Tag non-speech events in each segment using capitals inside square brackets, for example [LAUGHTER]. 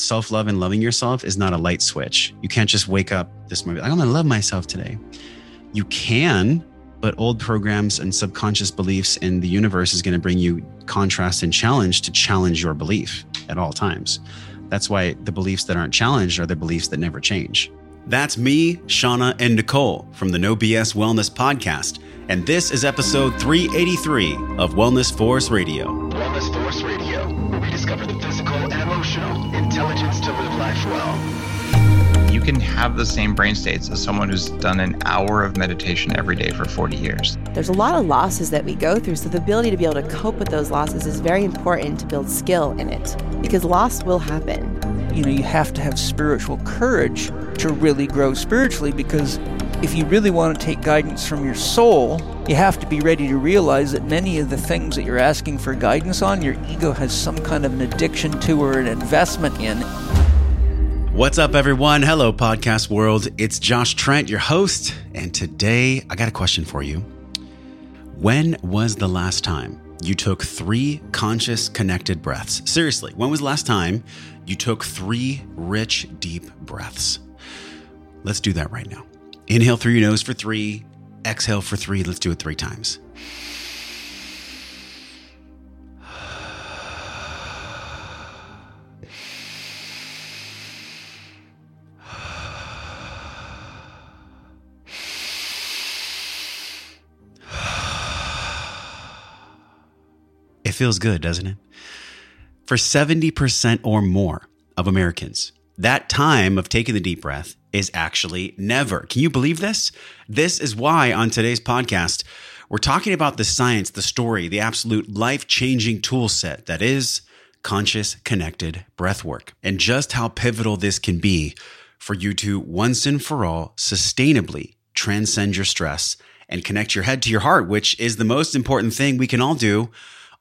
self love and loving yourself is not a light switch. You can't just wake up this morning, like, I'm going to love myself today. You can, but old programs and subconscious beliefs in the universe is going to bring you contrast and challenge to challenge your belief at all times. That's why the beliefs that aren't challenged are the beliefs that never change. That's me, Shauna, and Nicole from the No BS Wellness Podcast. And this is episode 383 of Wellness Force Radio. Can have the same brain states as someone who's done an hour of meditation every day for 40 years. There's a lot of losses that we go through, so the ability to be able to cope with those losses is very important to build skill in it because loss will happen. You know, you have to have spiritual courage to really grow spiritually because if you really want to take guidance from your soul, you have to be ready to realize that many of the things that you're asking for guidance on, your ego has some kind of an addiction to or an investment in. What's up, everyone? Hello, podcast world. It's Josh Trent, your host. And today I got a question for you. When was the last time you took three conscious, connected breaths? Seriously, when was the last time you took three rich, deep breaths? Let's do that right now. Inhale through your nose for three, exhale for three. Let's do it three times. Feels good, doesn't it? For 70% or more of Americans, that time of taking the deep breath is actually never. Can you believe this? This is why on today's podcast, we're talking about the science, the story, the absolute life changing tool set that is conscious connected breath work, and just how pivotal this can be for you to once and for all sustainably transcend your stress and connect your head to your heart, which is the most important thing we can all do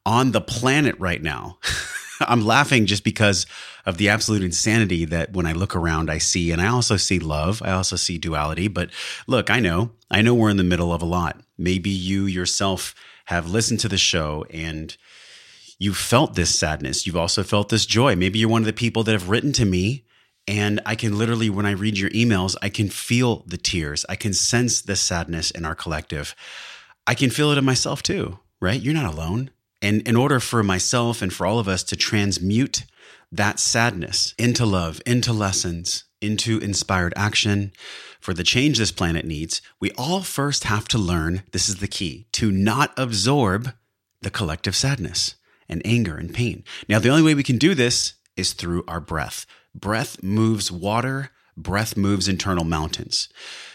on the planet right now. [LAUGHS] I'm laughing just because of the absolute insanity that when I look around, I see. And I also see love. I also see duality. But look, I know, I know we're in the middle of a lot. Maybe you yourself have listened to the show and you felt this sadness. You've also felt this joy. Maybe you're one of the people that have written to me. And I can literally, when I read your emails, I can feel the tears. I can sense the sadness in our collective. I can feel it in myself too, right? You're not alone. And in order for myself and for all of us to transmute that sadness into love, into lessons, into inspired action for the change this planet needs, we all first have to learn this is the key to not absorb the collective sadness and anger and pain. Now, the only way we can do this is through our breath. Breath moves water, breath moves internal mountains.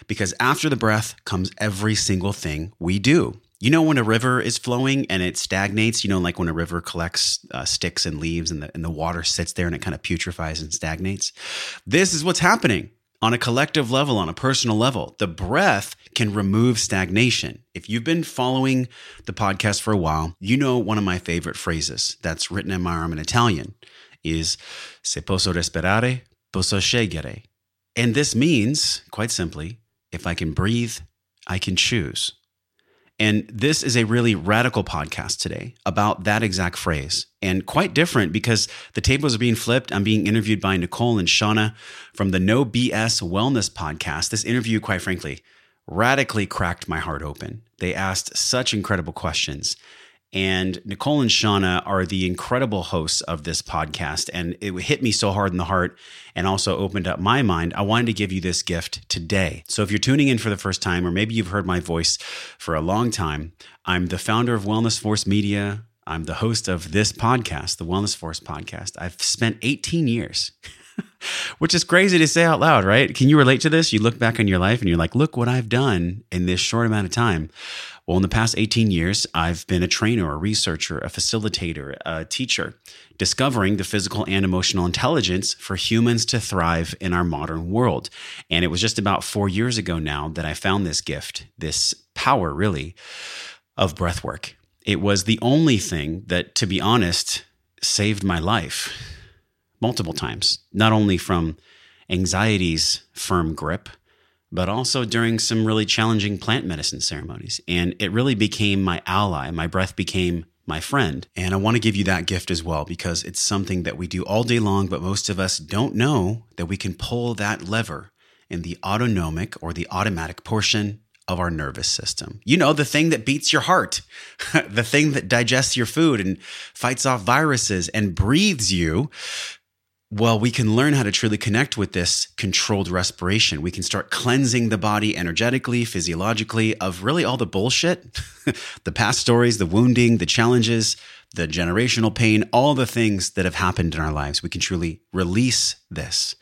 Because after the breath comes every single thing we do. You know, when a river is flowing and it stagnates, you know, like when a river collects uh, sticks and leaves and the, and the water sits there and it kind of putrefies and stagnates. This is what's happening on a collective level, on a personal level. The breath can remove stagnation. If you've been following the podcast for a while, you know one of my favorite phrases that's written in my arm in Italian is se posso respirare, posso scegliere. And this means, quite simply, if I can breathe, I can choose. And this is a really radical podcast today about that exact phrase and quite different because the tables are being flipped. I'm being interviewed by Nicole and Shauna from the No BS Wellness podcast. This interview, quite frankly, radically cracked my heart open. They asked such incredible questions. And Nicole and Shauna are the incredible hosts of this podcast. And it hit me so hard in the heart and also opened up my mind. I wanted to give you this gift today. So if you're tuning in for the first time, or maybe you've heard my voice for a long time, I'm the founder of Wellness Force Media. I'm the host of this podcast, the Wellness Force podcast. I've spent 18 years. [LAUGHS] Which is crazy to say out loud, right? Can you relate to this? You look back on your life and you're like, look what I've done in this short amount of time. Well, in the past 18 years, I've been a trainer, a researcher, a facilitator, a teacher, discovering the physical and emotional intelligence for humans to thrive in our modern world. And it was just about four years ago now that I found this gift, this power, really, of breath work. It was the only thing that, to be honest, saved my life multiple times, not only from anxiety's firm grip but also during some really challenging plant medicine ceremonies. And it really became my ally. My breath became my friend. And I want to give you that gift as well because it's something that we do all day long, but most of us don't know that we can pull that lever in the autonomic or the automatic portion of our nervous system. You know, the thing that beats your heart, [LAUGHS] the thing that digests your food and fights off viruses and breathes you. Well, we can learn how to truly connect with this controlled respiration. We can start cleansing the body energetically, physiologically of really all the bullshit, [LAUGHS] the past stories, the wounding, the challenges, the generational pain, all the things that have happened in our lives. We can truly release this.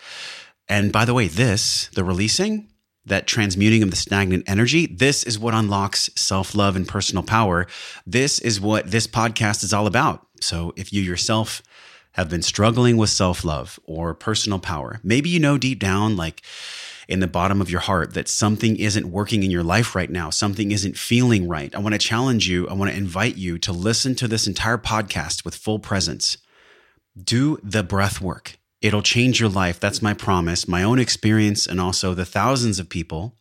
And by the way, this, the releasing, that transmuting of the stagnant energy, this is what unlocks self love and personal power. This is what this podcast is all about. So if you yourself have been struggling with self love or personal power, maybe you know deep down, like in the bottom of your heart, that something isn't working in your life right now, something isn't feeling right. I want to challenge you. I want to invite you to listen to this entire podcast with full presence. Do the breath work. It'll change your life. That's my promise, my own experience, and also the thousands of people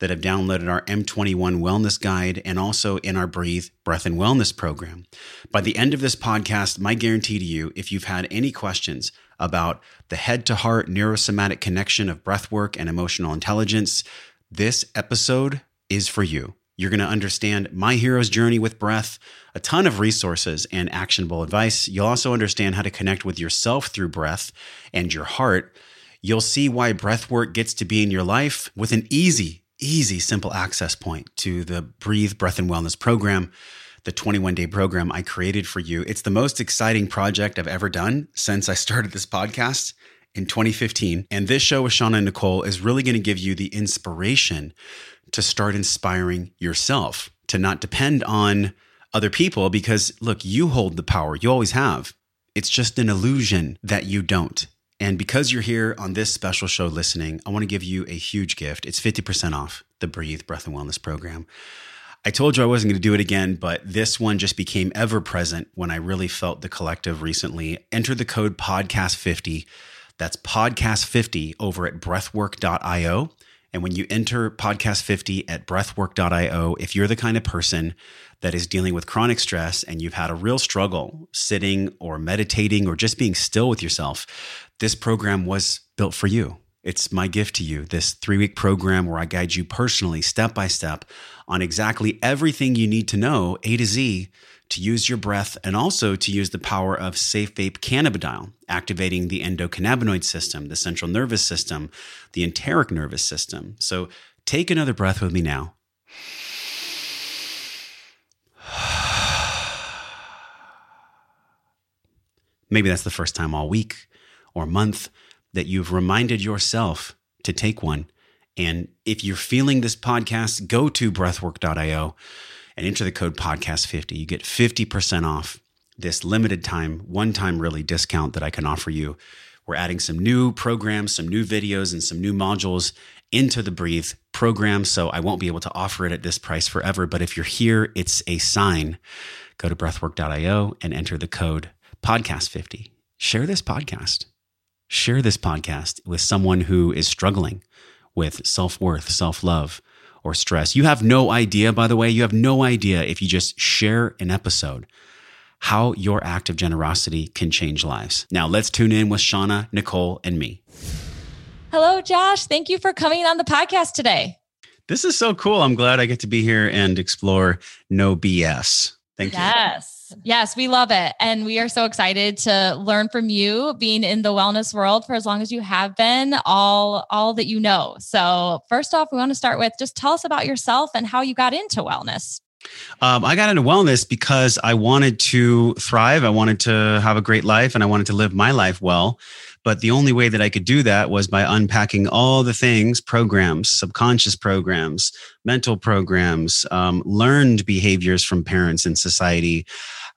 that have downloaded our M21 Wellness Guide and also in our Breathe Breath and Wellness program. By the end of this podcast, my guarantee to you, if you've had any questions about the head to heart neurosomatic connection of breath work and emotional intelligence, this episode is for you. You're going to understand my hero's journey with breath, a ton of resources and actionable advice. You'll also understand how to connect with yourself through breath and your heart. You'll see why breath work gets to be in your life with an easy, easy, simple access point to the Breathe Breath and Wellness program, the 21 day program I created for you. It's the most exciting project I've ever done since I started this podcast in 2015. And this show with Shauna and Nicole is really going to give you the inspiration to start inspiring yourself, to not depend on other people because look, you hold the power. You always have. It's just an illusion that you don't. And because you're here on this special show listening, I want to give you a huge gift. It's 50% off the Breathe Breath and Wellness program. I told you I wasn't going to do it again, but this one just became ever present when I really felt the collective recently. Enter the code podcast50. That's podcast50 over at breathwork.io. And when you enter podcast 50 at breathwork.io, if you're the kind of person that is dealing with chronic stress and you've had a real struggle sitting or meditating or just being still with yourself, this program was built for you. It's my gift to you, this three week program where I guide you personally, step by step, on exactly everything you need to know, A to Z, to use your breath and also to use the power of Safe Vape Cannabidiol, activating the endocannabinoid system, the central nervous system, the enteric nervous system. So take another breath with me now. [SIGHS] Maybe that's the first time all week or month that you've reminded yourself to take one. And if you're feeling this podcast, go to breathwork.io and enter the code podcast50. You get 50% off this limited time, one time really discount that I can offer you. We're adding some new programs, some new videos, and some new modules into the Breathe program. So I won't be able to offer it at this price forever. But if you're here, it's a sign. Go to breathwork.io and enter the code podcast50. Share this podcast. Share this podcast with someone who is struggling with self worth, self love, or stress. You have no idea, by the way, you have no idea if you just share an episode how your act of generosity can change lives. Now, let's tune in with Shauna, Nicole, and me. Hello, Josh. Thank you for coming on the podcast today. This is so cool. I'm glad I get to be here and explore no BS. Thank you. Yes. Yes, we love it. And we are so excited to learn from you being in the wellness world for as long as you have been, all all that you know. So, first off, we want to start with just tell us about yourself and how you got into wellness. Um, I got into wellness because I wanted to thrive. I wanted to have a great life and I wanted to live my life well. But the only way that I could do that was by unpacking all the things programs, subconscious programs, mental programs, um, learned behaviors from parents and society.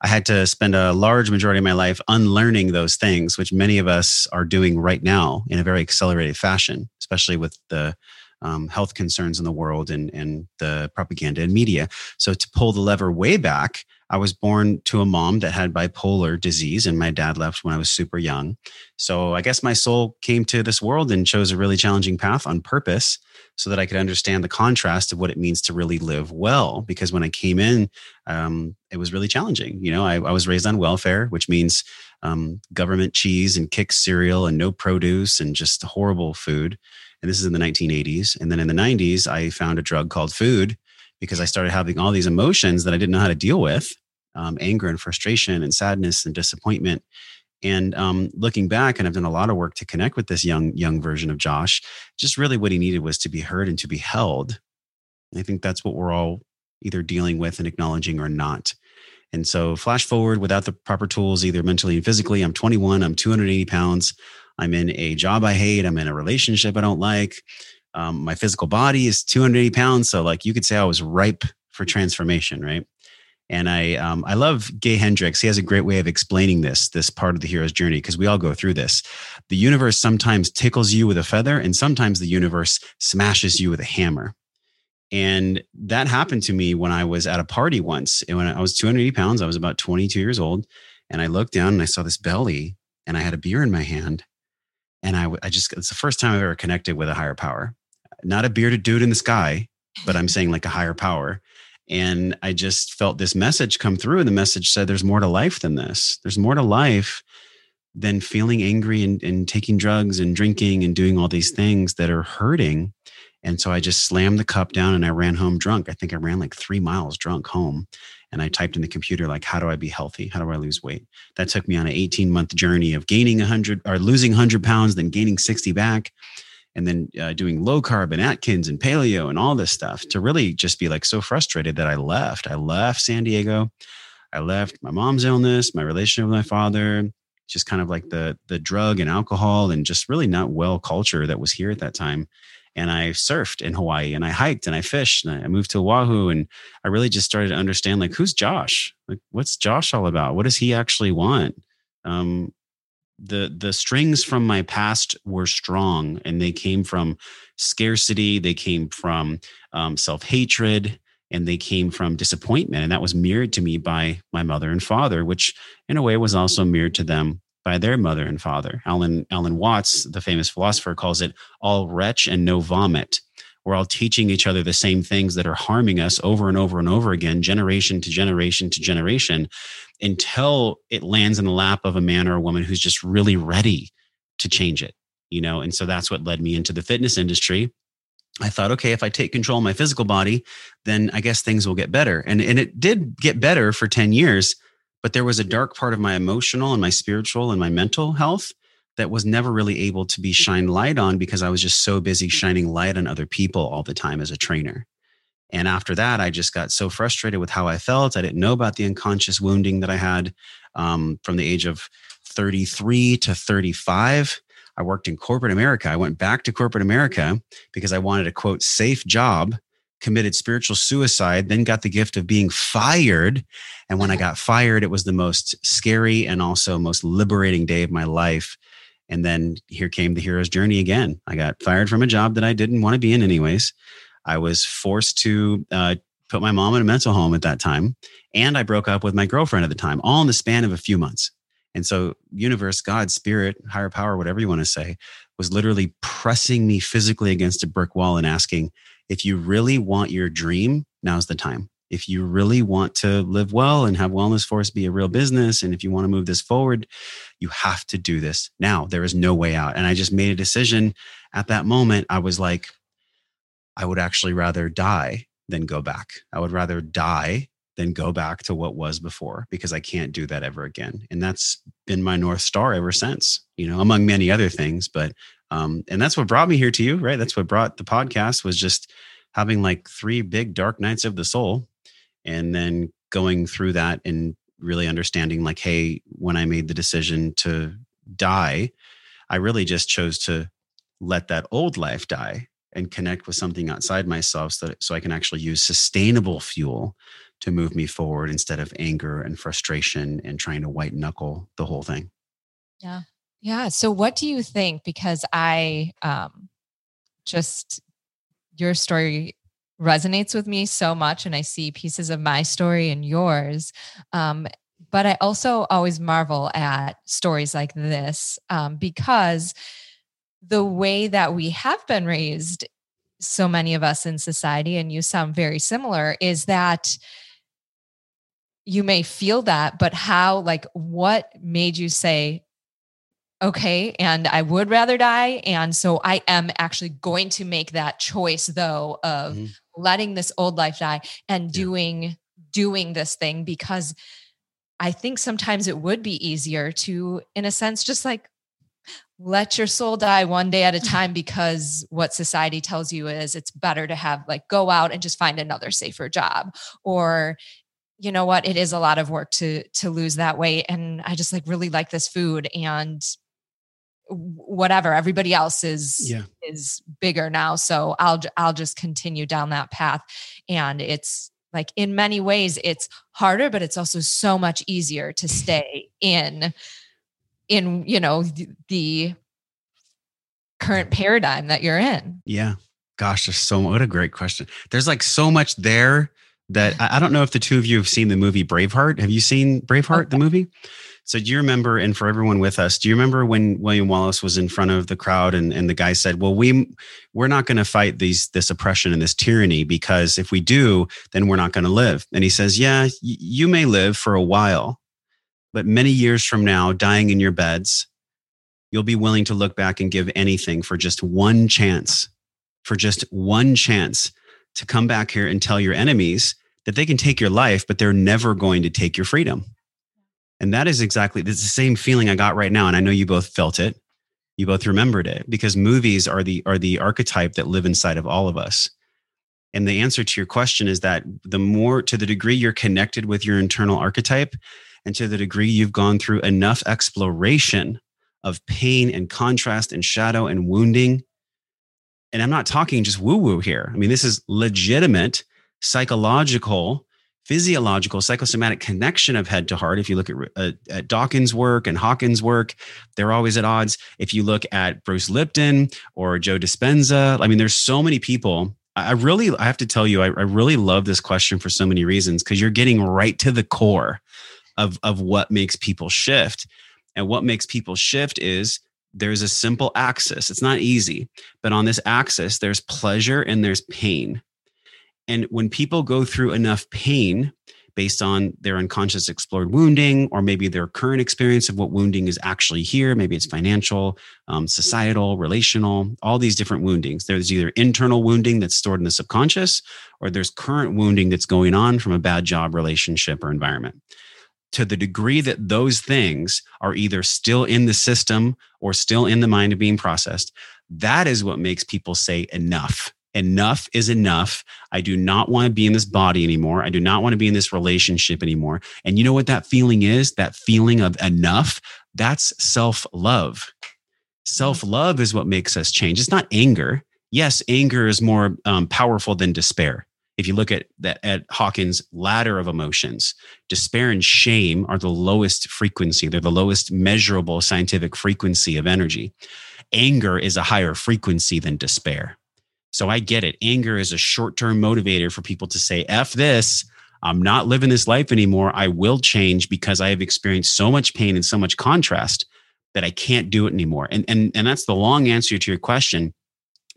I had to spend a large majority of my life unlearning those things, which many of us are doing right now in a very accelerated fashion, especially with the um, health concerns in the world and, and the propaganda and media. So to pull the lever way back, I was born to a mom that had bipolar disease, and my dad left when I was super young. So I guess my soul came to this world and chose a really challenging path on purpose so that I could understand the contrast of what it means to really live well. Because when I came in, um, it was really challenging. You know, I, I was raised on welfare, which means um, government cheese and Kix cereal and no produce and just horrible food. And this is in the 1980s. And then in the 90s, I found a drug called food because I started having all these emotions that I didn't know how to deal with um, anger and frustration and sadness and disappointment. And um, looking back, and I've done a lot of work to connect with this young young version of Josh. Just really, what he needed was to be heard and to be held. I think that's what we're all either dealing with and acknowledging or not. And so, flash forward without the proper tools, either mentally and physically. I'm 21. I'm 280 pounds. I'm in a job I hate. I'm in a relationship I don't like. Um, my physical body is 280 pounds. So, like, you could say I was ripe for transformation, right? And I um, I love Gay Hendricks. He has a great way of explaining this this part of the hero's journey because we all go through this. The universe sometimes tickles you with a feather, and sometimes the universe smashes you with a hammer. And that happened to me when I was at a party once. And when I was 280 pounds, I was about 22 years old, and I looked down and I saw this belly, and I had a beer in my hand, and I I just it's the first time I've ever connected with a higher power, not a bearded dude in the sky, but I'm saying like a higher power and I just felt this message come through. And the message said, There's more to life than this. There's more to life than feeling angry and, and taking drugs and drinking and doing all these things that are hurting. And so I just slammed the cup down and I ran home drunk. I think I ran like three miles drunk home. And I typed in the computer, like, how do I be healthy? How do I lose weight? That took me on an 18 month journey of gaining 100 or losing 100 pounds, then gaining 60 back and then uh, doing low carb and Atkins and paleo and all this stuff to really just be like so frustrated that I left. I left San Diego. I left my mom's illness, my relationship with my father, just kind of like the the drug and alcohol and just really not well culture that was here at that time. And I surfed in Hawaii and I hiked and I fished and I moved to Oahu and I really just started to understand like who's Josh? Like what's Josh all about? What does he actually want? Um, the the strings from my past were strong and they came from scarcity they came from um, self-hatred and they came from disappointment and that was mirrored to me by my mother and father which in a way was also mirrored to them by their mother and father. Alan alan watts the famous philosopher calls it all wretch and no vomit we're all teaching each other the same things that are harming us over and over and over again, generation to generation to generation, until it lands in the lap of a man or a woman who's just really ready to change it. You know, and so that's what led me into the fitness industry. I thought, okay, if I take control of my physical body, then I guess things will get better. And and it did get better for 10 years, but there was a dark part of my emotional and my spiritual and my mental health that was never really able to be shined light on because I was just so busy shining light on other people all the time as a trainer. And after that, I just got so frustrated with how I felt. I didn't know about the unconscious wounding that I had um, from the age of 33 to 35. I worked in corporate America. I went back to corporate America because I wanted a quote, safe job, committed spiritual suicide, then got the gift of being fired. And when I [LAUGHS] got fired, it was the most scary and also most liberating day of my life and then here came the hero's journey again. I got fired from a job that I didn't want to be in, anyways. I was forced to uh, put my mom in a mental home at that time. And I broke up with my girlfriend at the time, all in the span of a few months. And so, universe, God, spirit, higher power, whatever you want to say, was literally pressing me physically against a brick wall and asking, if you really want your dream, now's the time if you really want to live well and have Wellness Force be a real business, and if you want to move this forward, you have to do this now. There is no way out. And I just made a decision at that moment. I was like, I would actually rather die than go back. I would rather die than go back to what was before because I can't do that ever again. And that's been my North Star ever since, you know, among many other things. But, um, and that's what brought me here to you, right? That's what brought the podcast was just having like three big dark nights of the soul and then going through that and really understanding like hey when i made the decision to die i really just chose to let that old life die and connect with something outside myself so, that, so i can actually use sustainable fuel to move me forward instead of anger and frustration and trying to white knuckle the whole thing. Yeah. Yeah. So what do you think? Because i um just your story resonates with me so much and I see pieces of my story and yours. Um, but I also always marvel at stories like this um, because the way that we have been raised, so many of us in society, and you sound very similar, is that you may feel that, but how, like, what made you say, okay, and I would rather die. And so I am actually going to make that choice, though, of mm-hmm. letting this old life die and doing. Yeah. doing this thing because I think sometimes it would be easier to, in a sense, just like let your soul die one day at a [LAUGHS] time because what society tells you is it's better to have like go out and just find another safer job or you know what it is a lot of work to to lose that weight and i just like really like this food and whatever everybody else is yeah. is bigger now. So i'll i'll just continue down that path. And it's like in many ways it's harder but it's also so much easier to [LAUGHS] stay in in you know the, the current paradigm that you're in. Yeah. Gosh there's so what a great question. There's like so much there that I, I don't know if the two of you have seen the movie braveheart. Have you seen braveheart okay. the movie so do you remember, and for everyone with us, do you remember when William Wallace was in front of the crowd and, and the guy said, Well, we we're not going to fight these this oppression and this tyranny because if we do, then we're not going to live. And he says, Yeah, you may live for a while, but many years from now, dying in your beds, you'll be willing to look back and give anything for just one chance, for just one chance to come back here and tell your enemies that they can take your life, but they're never going to take your freedom. And that is exactly the same feeling I got right now. And I know you both felt it. You both remembered it because movies are the are the archetype that live inside of all of us. And the answer to your question is that the more to the degree you're connected with your internal archetype and to the degree you've gone through enough exploration of pain and contrast and shadow and wounding. And I'm not talking just woo woo here. I mean, this is legitimate psychological physiological psychosomatic connection of head to heart. If you look at, uh, at, dawkins work and hawkins work they're always at odds. If you look at bruce lipton or joe dispenza i mean there's so many people. I really i have to tell you i, I really love this question for so many reasons because you're getting right to the core of, of what makes people shift. And what makes people shift is there's a simple axis. It's not easy but on this axis there's pleasure and there's pain and when people go through enough pain based on their unconscious explored wounding, or maybe their current experience of what wounding is actually here, maybe it's financial, um, societal, relational, all these different woundings. There's either internal wounding that's stored in the subconscious, or there's current wounding that's going on from a bad job, relationship, or environment. To the degree that those things are either still in the system or still in the mind of being processed, that is what makes people say enough enough is enough. I do not want to be in this body anymore. I do not want to be in this relationship anymore. And you know what that feeling is? That feeling of enough? That's self love. Self love is what makes us change. It's not anger. Yes, anger is more um, powerful than despair. If you look at that at Hawkins' ladder of emotions, despair and shame are the lowest frequency. They're the lowest measurable scientific frequency of energy. Anger is a higher frequency than despair. So I get it. Anger is a short term motivator for people to say, F this. I'm not living this life anymore. I will change because I have experienced so much pain and so much contrast that I can't do it anymore. And, and, and that's the long answer to your question.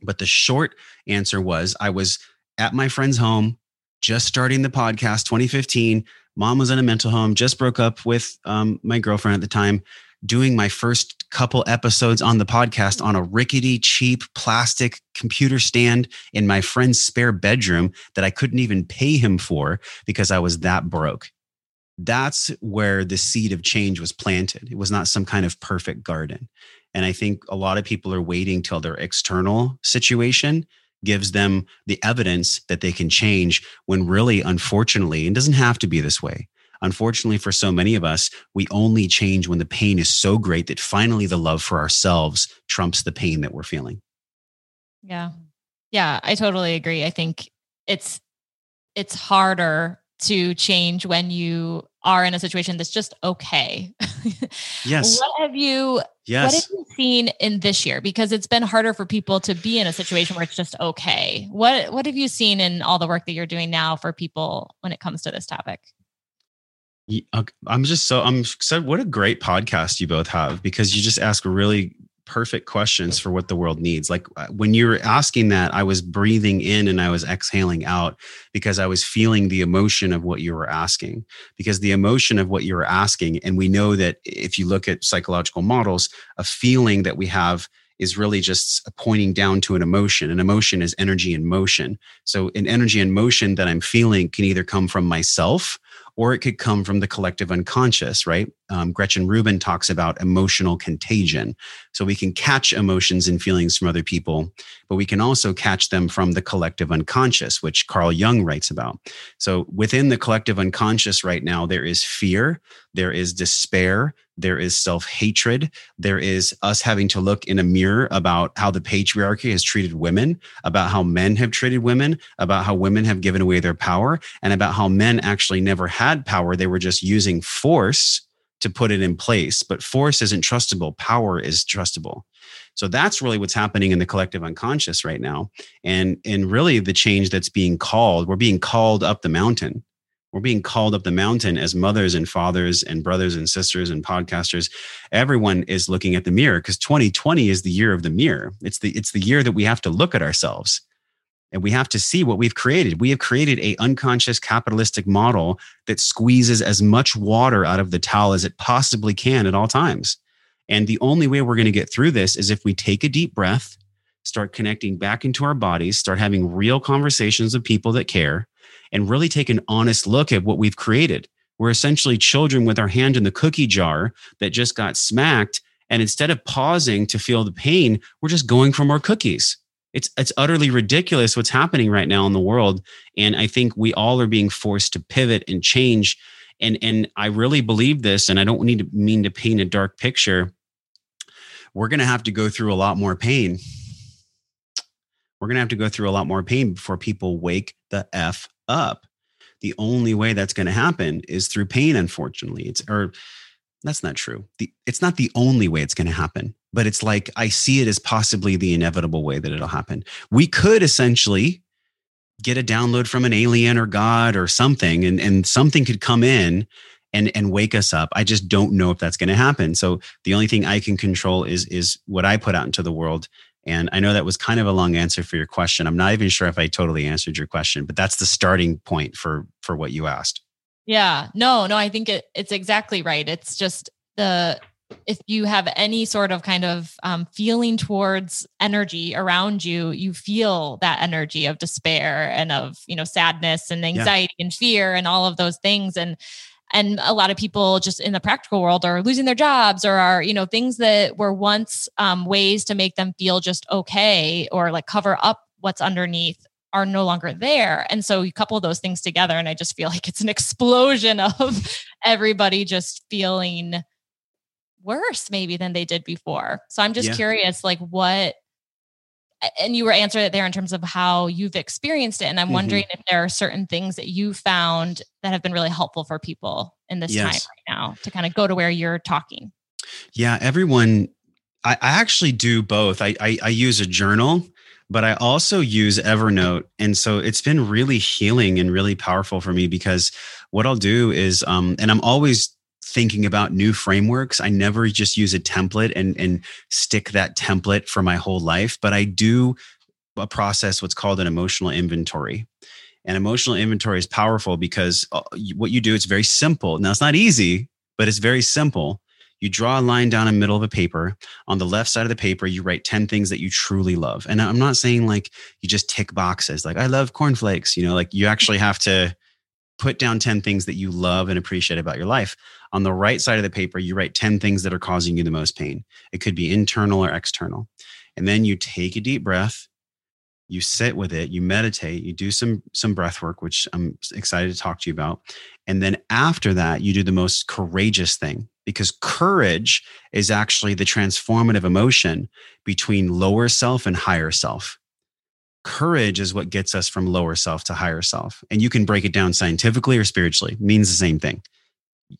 But the short answer was I was at my friend's home, just starting the podcast 2015. Mom was in a mental home, just broke up with um, my girlfriend at the time doing my first couple episodes on the podcast on a rickety, cheap plastic computer stand in my friend's spare bedroom that I couldn't even pay him for because I was that broke. That's where the seed of change was planted. It was not some kind of perfect garden. And I think a lot of people are waiting till their external situation gives them the evidence that they can change when really, unfortunately, it doesn't have to be this way unfortunately for so many of us we only change when the pain is so great that finally the love for ourselves trumps the pain that we're feeling yeah yeah i totally agree i think it's it's harder to change when you are in a situation that's just okay. [LAUGHS] Yes. What have you yes. what have you seen in this year? Because it's been harder for people to be in a situation where it's just okay. What what have you seen in all the work that you're doing now for people when it comes to this topic? Ok- I'm just so I'm so what a great podcast you both have because you just ask really perfect questions for what the world needs. Like uh, when you were asking that, I was breathing in and I was exhaling out because I was feeling the emotion of what you were asking. Because the emotion of what you were asking, and we know that if you look at psychological models, a feeling that we have is really just pointing down to an emotion. An emotion is energy in motion. So, an energy in motion that I'm feeling can either come from myself or it could come from the collective unconscious, right? Um, Gretchen Rubin talks about emotional contagion. So we can catch emotions and feelings from other people, but we can also catch them from the collective unconscious, which Carl Jung writes about. So within the collective unconscious right now, there is fear, there is despair, there is self hatred, there is us having to look in a mirror about how the patriarchy has treated women, about how men have treated women, about how women have given away their power, and about how men actually never had power. They were just using force to put it in place. But force isn't trustable, power is trustable. So that's really what's happening in the collective unconscious right now. And, and really the change that's being called, we're being called up the mountain we're being called up the mountain as mothers and fathers and brothers and sisters and podcasters. Everyone is looking at the mirror because 2020 is the year of the mirror. It's the it's the year that we have to look at ourselves. And we have to see what we've created. We have created a unconscious capitalistic model that squeezes as much water out of the towel as it possibly can at all times. And the only way we're going to get through this is if we take a deep breath start connecting back into our bodies start having real conversations with people that care and really take an honest look at what we've created. We're essentially children with our hand in the cookie jar that just got smacked. And instead of pausing to feel the pain, we're just going for more cookies. It's, it's utterly ridiculous what's happening right now in the world. And I think we all are being forced to pivot and change. And, and I really believe this, and I don't need to mean to paint a dark picture. We're going to have to go through a lot more pain. We're going to have to go through a lot more pain before people wake the F up. The only way that's going to happen is through pain, unfortunately. It's, or that's not true. The, it's not the only way it's going to happen, but it's like I see it as possibly the inevitable way that it'll happen. We could essentially get a download from an alien or God or something, and, and something could come in and and wake us up. I just don't know if that's going to happen. So the only thing I can control is is what I put out into the world and I know that was kind of a long answer for your question. I'm not even sure if I totally answered your question, but that's the starting point for for what you asked. Yeah. No, no, I think it, it's exactly right. It's just the if you have any sort of kind of um, feeling towards energy around you, you feel that energy of despair and of you know sadness and anxiety yeah. and fear and all of those things. And and a lot of people just in the practical world are losing their jobs or are you know things that were once um, ways to make them feel just okay or like cover up what's underneath are no longer there and so you couple those things together and i just feel [LAUGHS] like it's an explosion of everybody just feeling worse maybe than they did before so i'm just yeah. curious like what and you were answering it there in terms of how you've experienced it and i'm mm-hmm. wondering if there are certain things that you found that have been really helpful for people in this yes. time right now to kind of go to where you're talking yeah everyone i, I actually do both I, I i use a journal but I also use Evernote. And so it's been really healing and really powerful for me because what I'll do is, um, and I'm always thinking about new frameworks. I never just use a template and, and stick that template for my whole life, but I do a process what's called an emotional inventory. And emotional inventory is powerful because uh, what you do, it's very simple. Now, it's not easy, but it's very simple. You draw a line down in the middle of a paper. On the left side of the paper, you write 10 things that you truly love. And I'm not saying like you just tick boxes, like I love cornflakes, you know, like you actually have to put down 10 things that you love and appreciate about your life. On the right side of the paper, you write 10 things that are causing you the most pain. It could be internal or external. And then you take a deep breath, you sit with it, you meditate, you do some some breath work, which I'm excited to talk to you about. And then after that, you do the most courageous thing because courage is actually the transformative emotion between lower self and higher self courage is what gets us from lower self to higher self. And you can break it down scientifically or spiritually, it means the same thing.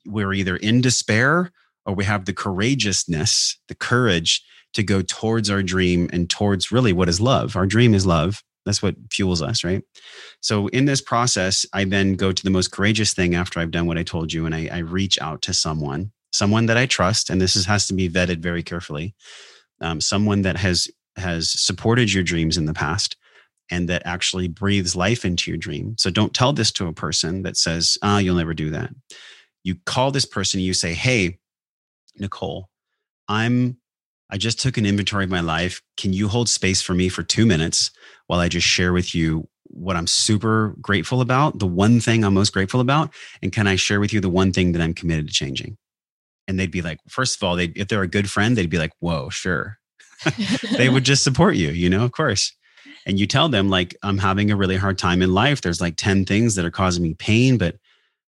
we're either in despair or we have the courageousness, the courage to go towards our dream and towards really what is love. Our dream is love. That's what fuels us, right? So in this process, I then go to the most courageous thing after I've done what I told you, and I, I reach out to someone, someone that I trust, and this is, has to be vetted very carefully, um, someone that has has supported your dreams in the past, and that actually breathes life into your dream. So don't tell this to a person that says, "Ah, oh, you'll never do that." You call this person, you say, "Hey, Nicole, I'm I just took an inventory of my life. Can you hold space for me for 2 minutes while I just share with you what I'm super grateful about, the one thing I'm most grateful about, and can I share with you the one thing that I'm committed to changing?" And they'd be like, first of all, they if they're a good friend, they'd be like, "Whoa, sure." [LAUGHS] they would just support you, you know, of course and you tell them like i'm having a really hard time in life. There's like 10 things that are causing me pain but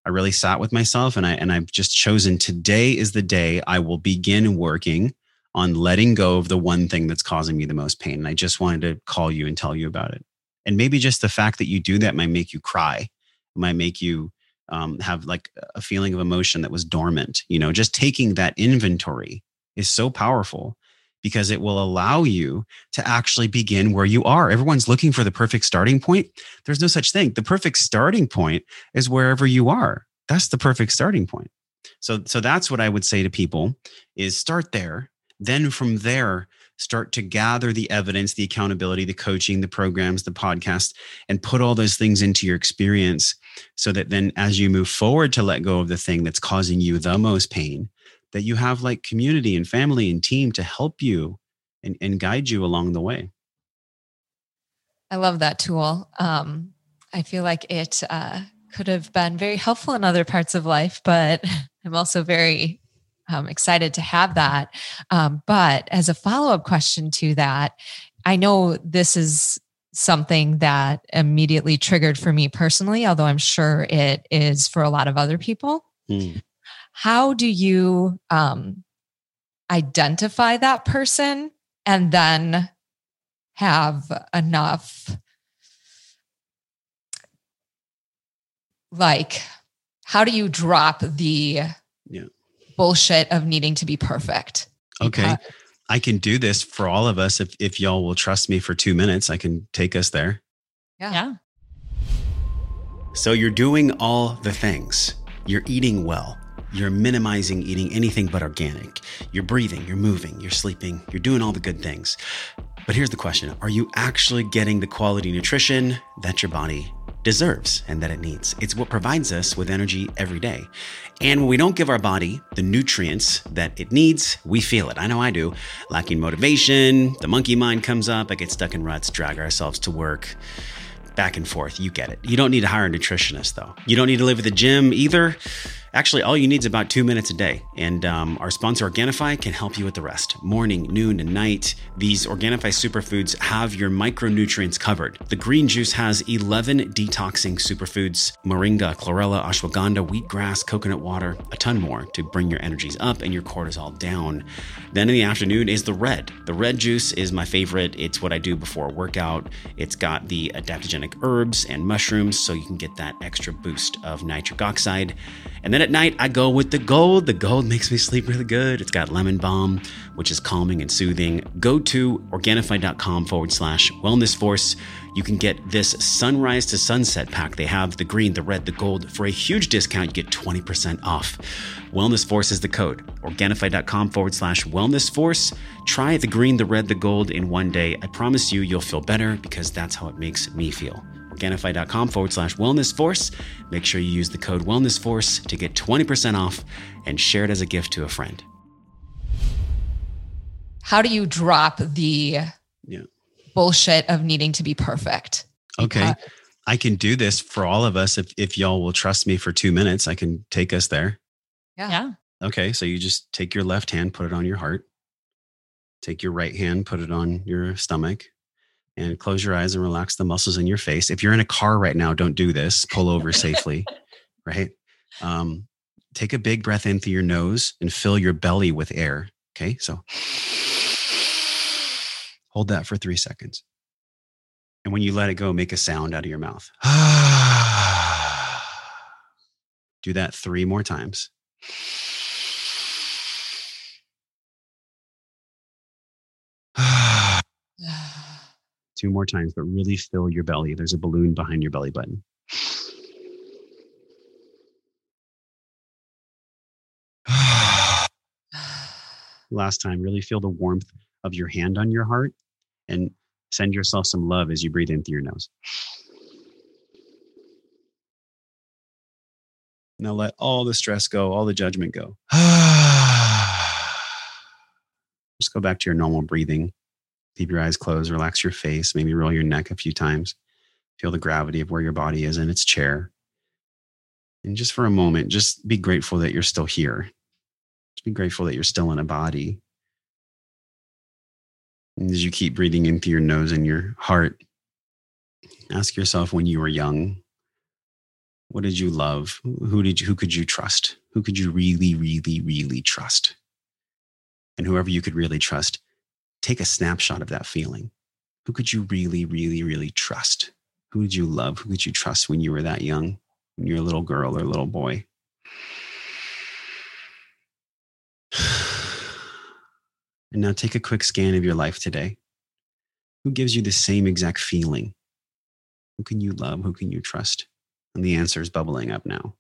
i really sat with myself and i and i've just chosen today is the day i will begin working on letting go of the one thing that's causing me the most pain. And i just wanted to call you and tell you about it. And maybe just the fact that you do that might make you cry. It might make you um, have like a feeling of emotion that was dormant you know? Just taking that inventory is so powerful because it will allow you to actually begin where you are. Everyone's looking for the perfect starting point. There's no such thing. The perfect starting point is wherever you are. That's the perfect starting point. So so that's what I would say to people is start there. Then from there start to gather the evidence, the accountability, the coaching, the programs, the podcast and put all those things into your experience so that then as you move forward to let go of the thing that's causing you the most pain, that you have like community and family and team to help you and, and guide you along the way. I love that tool. Um, I feel like it uh, could have been very helpful in other parts of life, but [LAUGHS] I'm also very um, excited to have that. Um, but as a follow up question to that, I know this is something that immediately triggered for me personally, although I'm sure it is for a lot of other people. Mm how do you um, identify that person and then have enough like how do you drop the yeah. bullshit of needing to be perfect? Okay. I can do this for all of us if, if y'all will trust me for two minutes. I can take us there. Yeah. yeah. So you're doing all the things. You're eating well you're minimizing eating anything but organic. You're breathing, you're moving, you're sleeping, you're doing all the good things. But here's the question Are you actually getting the quality nutrition that your body deserves and that it needs? It's what provides us with energy every day. And when we don't give our body the nutrients that it needs, we feel it. I know I do. Lacking motivation, the monkey mind comes up, I get stuck in ruts, drag ourselves to work back and forth. You get it. You don't need to hire a nutritionist, though. You don't need to live at the gym either. Actually, all you need is about two minutes a day. And um, our sponsor, Organifi, can help you with the rest. Morning, noon, and night, these Organifi superfoods have your micronutrients covered. The green juice has 11 detoxing superfoods moringa, chlorella, ashwagandha, wheatgrass, coconut water, a ton more to bring your energies up and your cortisol down. Then in the afternoon is the red. The red juice is my favorite. It's what I do before a workout. It's got the adaptogenic herbs and mushrooms, so you can get that extra boost of nitric oxide. And then at night, I go with the gold. The gold makes me sleep really good. It's got lemon balm, which is calming and soothing. Go to Organifi.com forward slash wellness force. You can get this sunrise to sunset pack. They have the green, the red, the gold. For a huge discount, you get 20% off. Wellness Force is the code. Organifi.com forward slash wellness force. Try the green, the red, the gold in one day. I promise you, you'll feel better because that's how it makes me feel. Organifi.com forward slash wellness force. Make sure you use the code wellness force to get 20% off and share it as a gift to a friend. How do you drop the yeah. bullshit of needing to be perfect? Okay. Uh, I can do this for all of us. If, if y'all will trust me for two minutes, I can take us there. Yeah. yeah. Okay. So you just take your left hand, put it on your heart. Take your right hand, put it on your stomach and close your eyes and relax the muscles in your face. If you're in a car right now, don't do this. Pull over safely, [LAUGHS] right? Um, take a big breath in through your nose and fill your belly with air. Okay, so hold that for three seconds. And when you let it go, make a sound out of your mouth. [SIGHS] do that three more times. Two more times, but really fill your belly. There's a balloon behind your belly button. [SIGHS] Last time, really feel the warmth of your hand on your heart and send yourself some love as you breathe in through your nose. Now let all the stress go, all the judgment go. [SIGHS] Just go back to your normal breathing. Keep your eyes closed, relax your face, maybe roll your neck a few times. Feel the gravity of where your body is in its chair. And just for a moment, just be grateful that you're still here. Just be grateful that you're still in a body. And as you keep breathing in through your nose and your heart, ask yourself when you were young, what did you love? Who did you, who could you trust? Who could you really, really, really trust? And whoever you could really trust, take a snapshot of that feeling. Who could you really, really, really trust? Who did you love? Who could you trust when you were that young, when you're a little girl or little boy? [SIGHS] And now take a quick scan of your life today. Who gives you the same exact feeling? Who can you love? Who can you trust? And the answer is bubbling up now.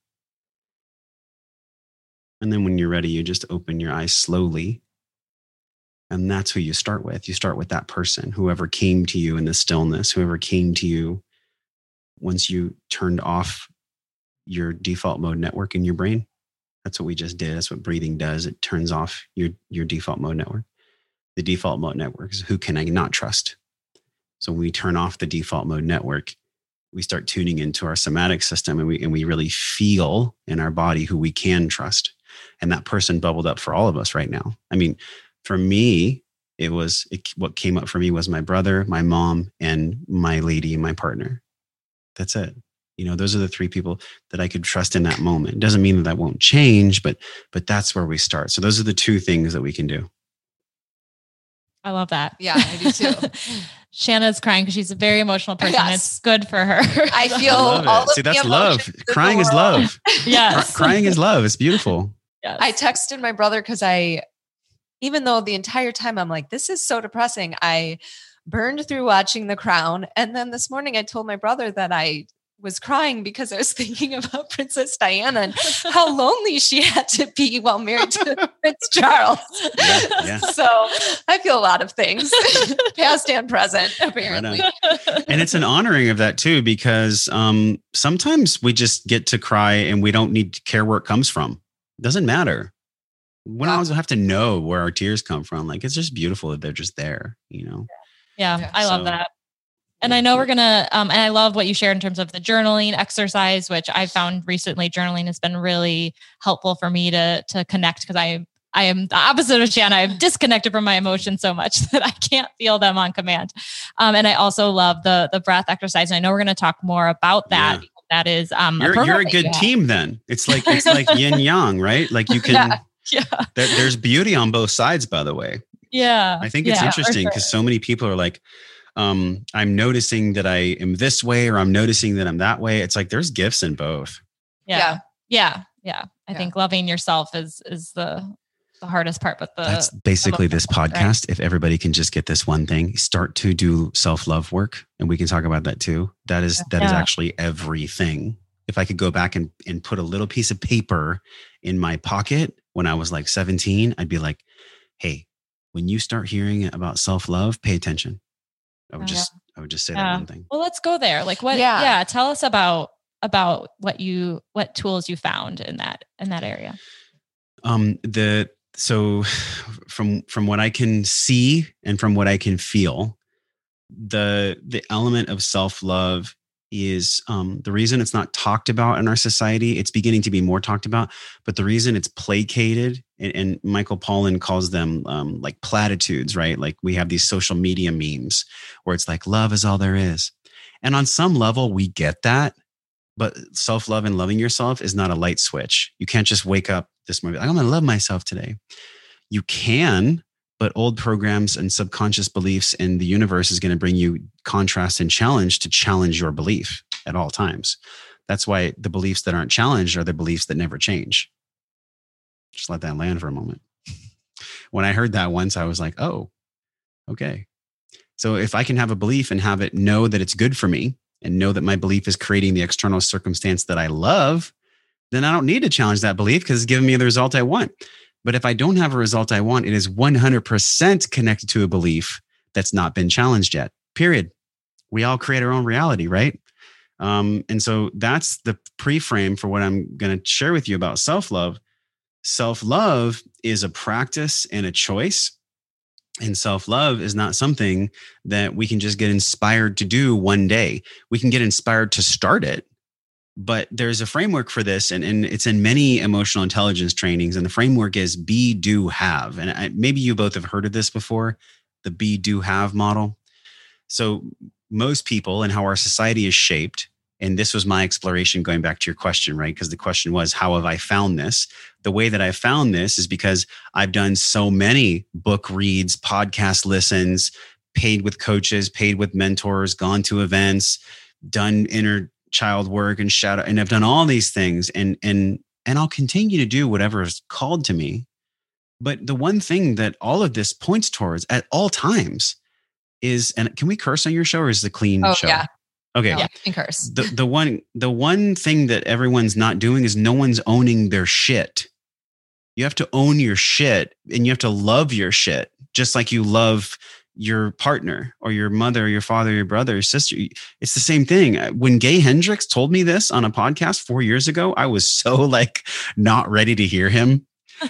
And then when you're ready, you just open your eyes slowly. And that's who you start with. You start with that person, whoever came to you in the stillness, whoever came to you once you turned off your default mode network in your brain. That's what we just did. That's what breathing does. It turns off your, your default mode network the default mode network is who can I not trust? So when we turn off the default mode network, we start tuning into our somatic system and we, and we really feel in our body who we can trust. And that person bubbled up for all of us right now. I mean, for me, it was it, what came up for me was my brother, my mom, and my lady, my partner. That's it. You know, those are the three people that I could trust in that moment. It doesn't mean that that won't change, but but that's where we start. So those are the two things that we can do. I love that. Yeah, I do too. [LAUGHS] Shanna's crying because she's a very emotional person. Yes. It's good for her. I [LAUGHS] feel I love all it. of See, the that's love. emotions in the Crying is love. yes. Crying is love. It's beautiful. [LAUGHS] Yes. I texted my brother because I, even though the entire time I'm like, this is so depressing, I burned through watching The Crown. And then this morning I told my brother that I was crying because I was [LAUGHS] thinking about Princess Diana and how [LAUGHS] lonely she had to be while married to [LAUGHS] Prince Charles. Yeah, yeah. So I feel a lot of things, past and present, apparently. and it's an honoring of that too because um, sometimes we just get to cry and we don't need to care where it comes from it doesn't matter we don't always have to know where our tears come from like it's just beautiful that they're just there you know Yeah, Yeah. I love So- that. And I know we're gonna, um, and I love what you shared in terms of the journaling exercise, which I found recently. Journaling has been really helpful for me to to connect because I I am the opposite of Shanna. I've disconnected from my emotions so much [LAUGHS] that I can't feel them on command. Um, and I also love the the breath exercise. And I know we're going to talk more about that. Yeah. That is, um, you're, program you're a good you team then it's like it's like [LAUGHS] yin yang right like you can Yeah. [LAUGHS] Yeah, there, there's beauty on both sides by the way yeah. I think it's Yeah, for interesting sure. because so many people are like, um, I'm noticing that I am this way or I'm noticing that I'm that way. It's like there's gifts in both. yeah, Yeah. yeah, yeah. I Yeah. think loving yourself is is the the hardest part, but the That's basically this emotional part, right? podcast. If everybody can just get this one thing, start to do self love work, and we can talk about that too. That is that is Yeah. actually everything. If I could go back and, and put a little piece of paper in my pocket when I was like 17, I'd be like, hey, when you start hearing about self love, pay attention. I would Yeah. just I would just say Yeah. that one thing. Well, let's go there. Like what yeah. Yeah. tell us about about what you what tools you found in that in that area. um the so from from what i can see and from what i can feel the the element of self-love is um, the reason it's not talked about in our society it's beginning to be more talked about but the reason it's placated and, and michael pollan calls them um, like platitudes right? Like we have these social media memes where it's like love is all there is. And on some level we get that but self-love and loving yourself is not a light switch. You can't just wake up this morning like, i'm gonna love myself today. You can but old programs and subconscious beliefs in the universe is going to bring you contrast and challenge to challenge your belief at all times that's why the beliefs that aren't challenged are the beliefs that never change Just let that land for a moment. When I heard that once, I was like, oh, okay. So if I can have a belief and have it know that it's good for me and know that my belief is creating the external circumstance that I love, then I don't need to challenge that belief because it's giving me the result I want. But if I don't have a result I want, it is 100% connected to a belief that's not been challenged yet. Period. We all create our own reality, right? Um, and so that's the pre-frame for what I'm going to share with you about self-love. Self-love is a practice and a choice. And self-love is not something that we can just get inspired to do one day. We can get inspired to start it, but there's a framework for this and, and it's in many emotional intelligence trainings and the framework is be do have. And I, maybe you both have heard of this before the be do have model. So most people and how our society is shaped and this was my exploration going back to your question right? Because the question was how have i found this? The way that i found this is because i've done so many book reads podcast listens paid with coaches paid with mentors gone to events done inner child work and shadow and i've done all these things and and and i'll continue to do whatever is called to me but the one thing that all of this points towards at all times is and can we curse on your show or is the clean Oh show yeah, okay yeah, you can curse. the the one the one thing that everyone's not doing is no one's owning their shit. You have to own your shit and you have to love your shit just like you love your partner or your mother, your father, your brother, your sister. It's the same thing. Uh, when Gay Hendricks told me this on a podcast 4 years ago, I was [LAUGHS] so like not ready to hear him.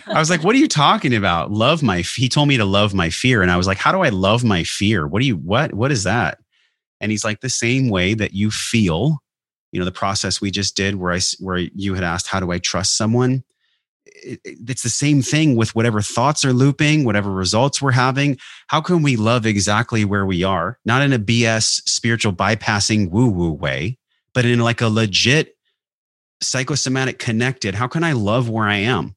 I was like, "What are you talking about? Love my." f-" He told me to love my fear, and I was like, "How do I love my fear? What do you what? What is that?" And he's like, "The same way that you feel, you know, the process we just did, where i where you had asked, how do I trust someone?" It- it- It's the same thing with whatever thoughts are looping, whatever results we're having. How can we love exactly where we are, not in a BS spiritual bypassing woo woo way, but in like a legit psychosomatic connected? How can I love where I am?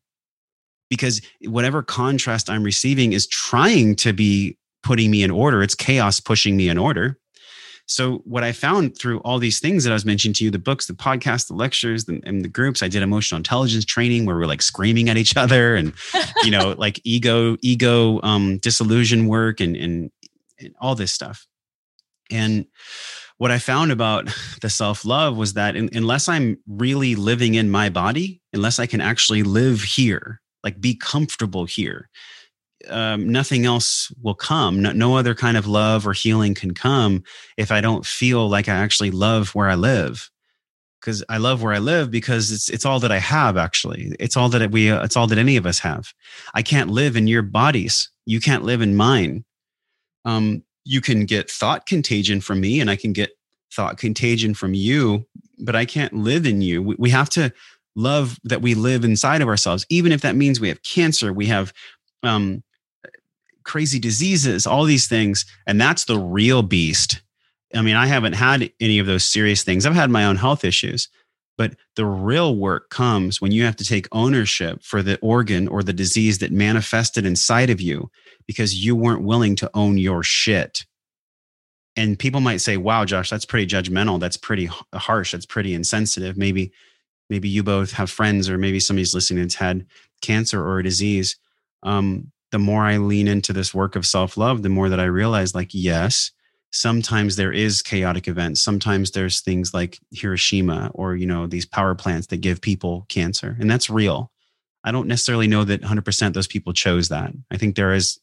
because whatever contrast I'm receiving is trying to be putting me in order. It's chaos pushing me in order. So, what I found through all these things that I was mentioning to you the books, the podcasts, the lectures, the, and the groups, I did emotional intelligence training where we're like screaming at each [LAUGHS] other and, you know, [LAUGHS] like ego, ego, um, disillusion work and, and, and all this stuff. And what I found about the self love was that in, unless I'm really living in my body, unless I can actually live here, like be comfortable here um, nothing else will come. No, no other kind of love or healing can come if i don't feel like i actually love where i live. Because i love where i live because it's it's all that i have actually. It's all that we it's all that any of us have. I can't live in your bodies. You can't live in mine. Um, you can get thought contagion from me and i can get thought contagion from you but i can't live in you. We, we have to love that we live inside of ourselves, even if that means we have cancer, we have um, crazy diseases, all these things. And that's the real beast. I mean, I haven't had any of those serious things. I've had my own health issues, but the real work comes when you have to take ownership for the organ or the disease that manifested inside of you because you weren't willing to own your shit. And people might say, wow, Josh, that's pretty judgmental. That's pretty harsh. That's pretty insensitive. Maybe maybe you both have friends or maybe somebody's listening that's had cancer or a disease um, the more i lean into this work of self-love the more that i realize like yes sometimes there is chaotic events. Sometimes there's things like hiroshima or you know these power plants that give people cancer and that's real. I don't necessarily know that 100% those people chose that. I think there is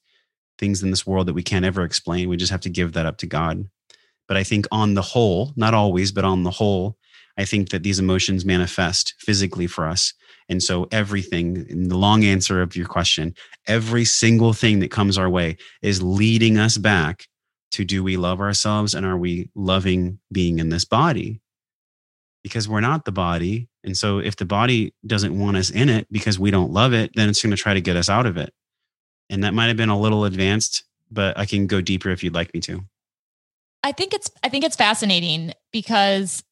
things in this world that we can't ever explain. We just have to give that up to god. But i think on the whole not always but on the whole I think that these emotions manifest physically for us. And so, everything, in the long answer of your question, every single thing that comes our way is leading us back to do we love ourselves and are we loving being in this body? Because we're not the body. And so, if the body doesn't want us in it because we don't love it, then it's going to try to get us out of it. And that might have been a little advanced, but I can go deeper if you'd like me to. I think it's I think it's fascinating because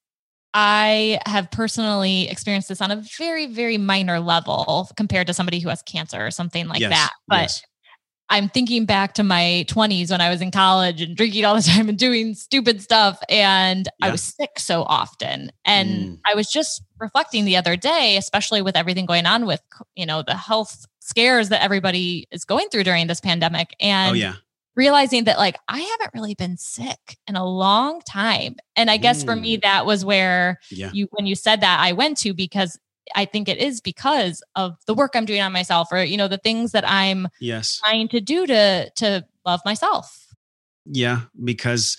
I have personally experienced this on a very very minor level compared to somebody who has cancer or something like Yes, that. But yes. I'm thinking back to my 20s when I was in college and drinking all the time and doing stupid stuff. And I was sick so often. And Mm. I was just reflecting the other day, especially with everything going on with, you know, the health scares that everybody is going through during this pandemic. And oh yeah. Realizing that like I haven't really been sick in a long time. And I guess for me, that was where Yeah. you when you said that I went to because I think it is because of the work I'm doing on myself or, you know, the things that I'm Yes. trying to do to to love myself. Yeah, because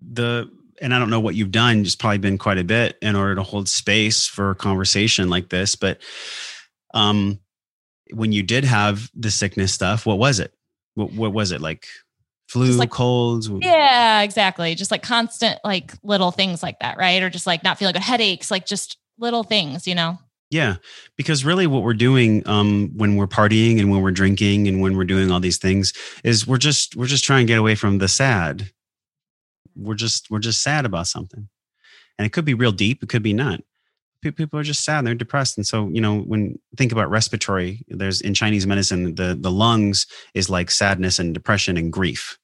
the and I don't know what you've done, it's probably been quite a bit in order to hold space for a conversation like this, but um when you did have the sickness stuff, what was it? What what was it like? Flu, like- colds? Yeah, exactly. Just like constant like little things like that, right? Or just like not feeling good, headaches, like just little things, you know. Yeah, because really, what we're doing um, when we're partying and when we're drinking and when we're doing all these things is we're just we're just trying to get away from the sad. We're just we're just sad about something, and it could be real deep. It could be not. People are just sad. They're depressed, and so you know when think about respiratory, there's in Chinese medicine the the lungs is like sadness and depression and grief.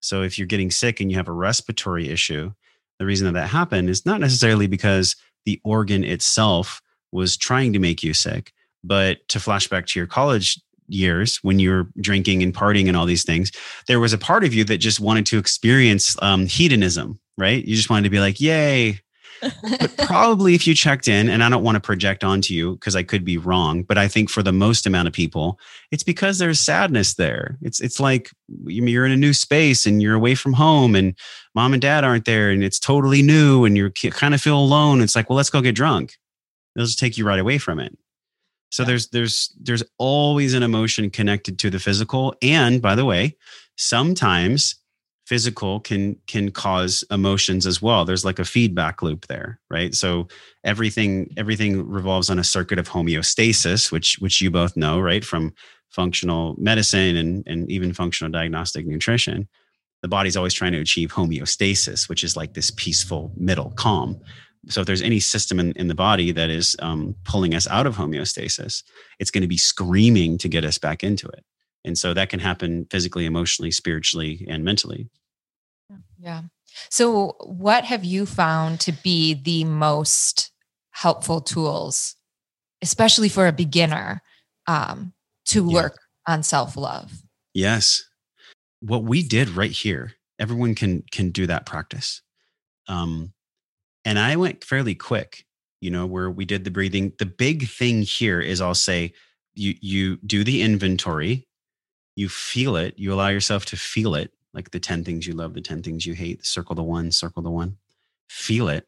So if you're getting sick and you have a respiratory issue, the reason that that happened is not necessarily because the organ itself was trying to make you sick. But to flash back to your college years when you were drinking and partying and all these things, there was a part of you that just wanted to experience um, hedonism, right? You just wanted to be like, yay. But probably if you checked in, and I don't want to project onto you because I could be wrong, but I think for the most amount of people, it's because there's sadness there. It's it's like you're in a new space and you're away from home, and mom and dad aren't there, and it's totally new, and you kind of feel alone. It's like, well, let's go get drunk it'll just take you right away from it so there's there's there's always an emotion connected to the physical and by the way sometimes physical can can cause emotions as well. There's like a feedback loop there right? So everything everything revolves on a circuit of homeostasis which which you both know right from functional medicine and and even functional diagnostic nutrition. The body's always trying to achieve homeostasis which is like this peaceful middle calm. So if there's any system in, in the body that is um, pulling us out of homeostasis it's going to be screaming to get us back into it. And so that can happen physically emotionally spiritually and mentally Yeah. So, what have you found to be the most helpful tools, especially for a beginner, um, to Yeah. work on self love? yes what we did right here everyone can can do that practice um and i went fairly quick you know where we did the breathing the big thing here is i'll say you you do the inventory you feel it you allow yourself to feel it like the 10 things you love the 10 things you hate circle the one circle the one. Feel it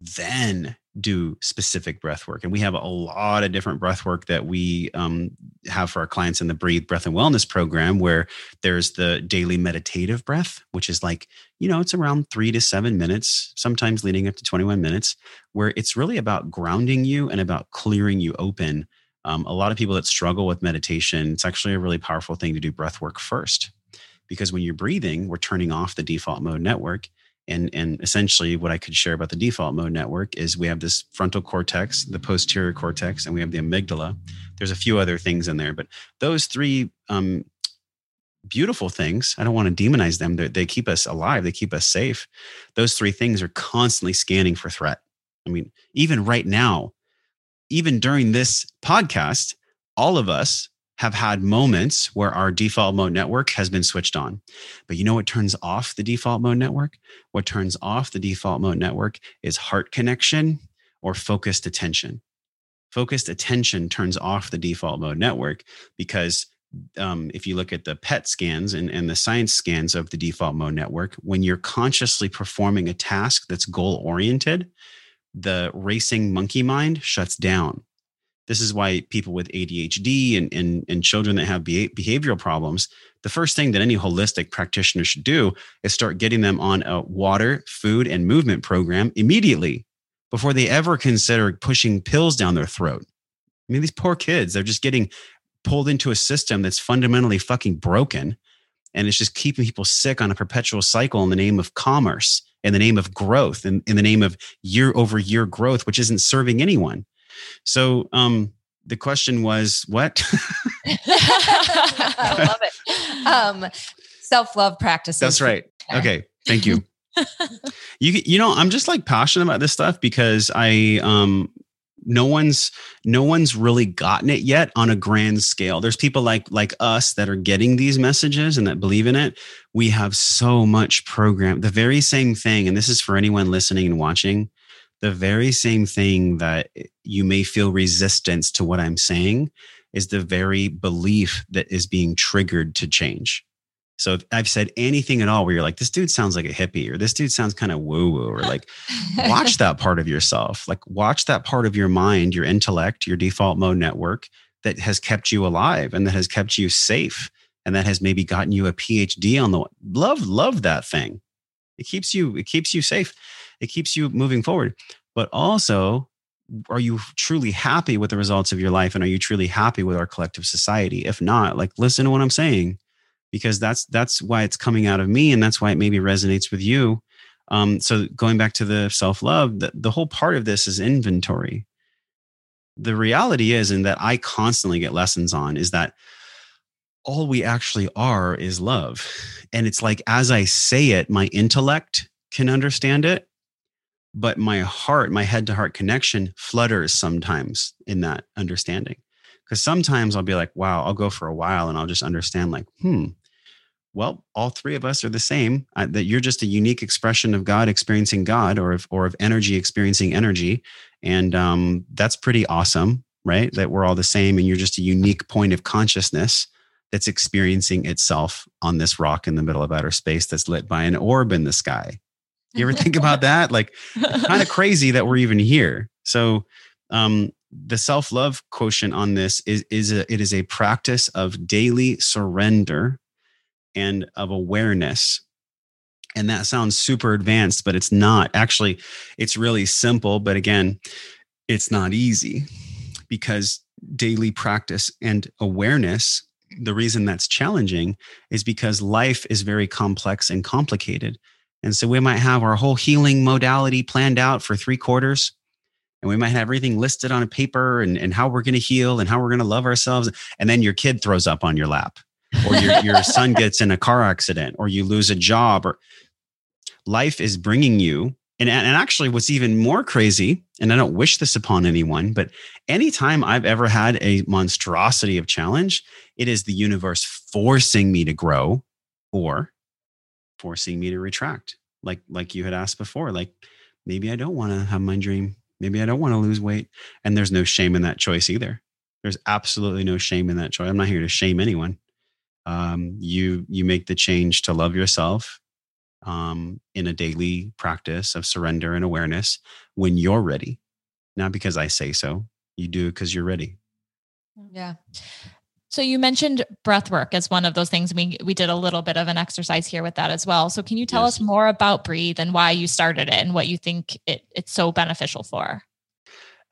then do specific breath work. And we have a lot of different breath work that we um, have for our clients in the breathe breath and wellness program where there's the daily meditative breath which is like you know it's around three to seven minutes sometimes leading up to 21 minutes where it's really about grounding you and about clearing you open. Um, a lot of people that struggle with meditation it's actually a really powerful thing to do breath work first because when you're breathing we're turning off the default mode network and and essentially what i could share about the default mode network is we have this frontal cortex the posterior cortex and we have the amygdala. There's a few other things in there but those three um, beautiful things i don't want to demonize them They're, they keep us alive they keep us safe. Those three things are constantly scanning for threat. I mean even right now even during this podcast all of us have had moments where our default mode network has been switched on but you know what turns off the default mode network what turns off the default mode network is heart connection or focused attention. Focused attention turns off the default mode network because um, if you look at the PET scans and, and the science scans of the default mode network, when you're consciously performing a task that's goal oriented, the racing monkey mind shuts down. This is why people with ADHD and, and, and children that have behavioral problems, the first thing that any holistic practitioner should do is start getting them on a water, food, and movement program immediately before they ever consider pushing pills down their throat. I mean, these poor kids, they're just getting pulled into a system that's fundamentally fucking broken. And it's just keeping people sick on a perpetual cycle in the name of commerce, in the name of growth, in, in the name of year over year growth, which isn't serving anyone. So, um, the question was what? [LAUGHS] I love it. Um, Self love practices. That's right. Okay. Thank you. [LAUGHS] you you know, I'm just like passionate about this stuff because I um no one's no one's really gotten it yet on a grand scale there's people like like us that are getting these messages and that believe in it we have so much program the very same thing and this is for anyone listening and watching the very same thing that you may feel resistance to what i'm saying is the very belief that is being triggered to change so if I've said anything at all where you're like, this dude sounds like a hippie, or this dude sounds kind of woo woo, or like, [LAUGHS] watch that part of yourself. Like, watch that part of your mind, your intellect, your default mode network that has kept you alive and that has kept you safe and that has maybe gotten you a PhD on the love, love that thing. It keeps you, it keeps you safe. It keeps you moving forward. But also, are you truly happy with the results of your life? And are you truly happy with our collective society? If not, like, listen to what I'm saying because that's that's why it's coming out of me and that's why it maybe resonates with you um, so going back to the self-love the, the whole part of this is inventory the reality is and that i constantly get lessons on is that all we actually are is love and it's like as i say it my intellect can understand it but my heart my head to heart connection flutters sometimes in that understanding because sometimes I'll be like, wow, I'll go for a while and I'll just understand, like, hmm, well, all three of us are the same. Uh, that you're just a unique expression of God experiencing God, or of or of energy experiencing energy, and um, that's pretty awesome, right? That we're all the same, and you're just a unique point of consciousness that's experiencing itself on this rock in the middle of outer space that's lit by an orb in the sky. You ever think about [LAUGHS] that? Like, kind of [LAUGHS] crazy that we're even here. So, um, the self love quotient on this is is a, it is a practice of daily surrender and of awareness. And that sounds super advanced, but it's not. Actually, it's really simple, but again, it's not easy because daily practice and awareness the reason that's challenging is because life is very complex and complicated. And so we might have our whole healing modality planned out for three quarters and we might have everything listed on a paper and, and how we're going to heal and how we're going to love ourselves. And then your kid throws up on your lap, or your, [LAUGHS] your son gets in a car accident, or you lose a job, or life is bringing you. And, and actually, what's even more crazy, and I don't wish this upon anyone, but anytime I've ever had a monstrosity of challenge, it is the universe forcing me to grow or forcing me to retract. Like, like you had asked before, like maybe I don't want to have my dream Maybe I don't want to lose weight. And there's no shame in that choice either. There's absolutely no shame in that choice. I'm not here to shame anyone. Um, you you make the change to love yourself um, in a daily practice of surrender and awareness when you're ready, not because I say so. You do it because you're ready. Yeah. So you mentioned breath work as one of those things. We we did a little bit of an exercise here with that as well. So can you tell yes. us more about breathe and why you started it and what you think it, it's so beneficial for?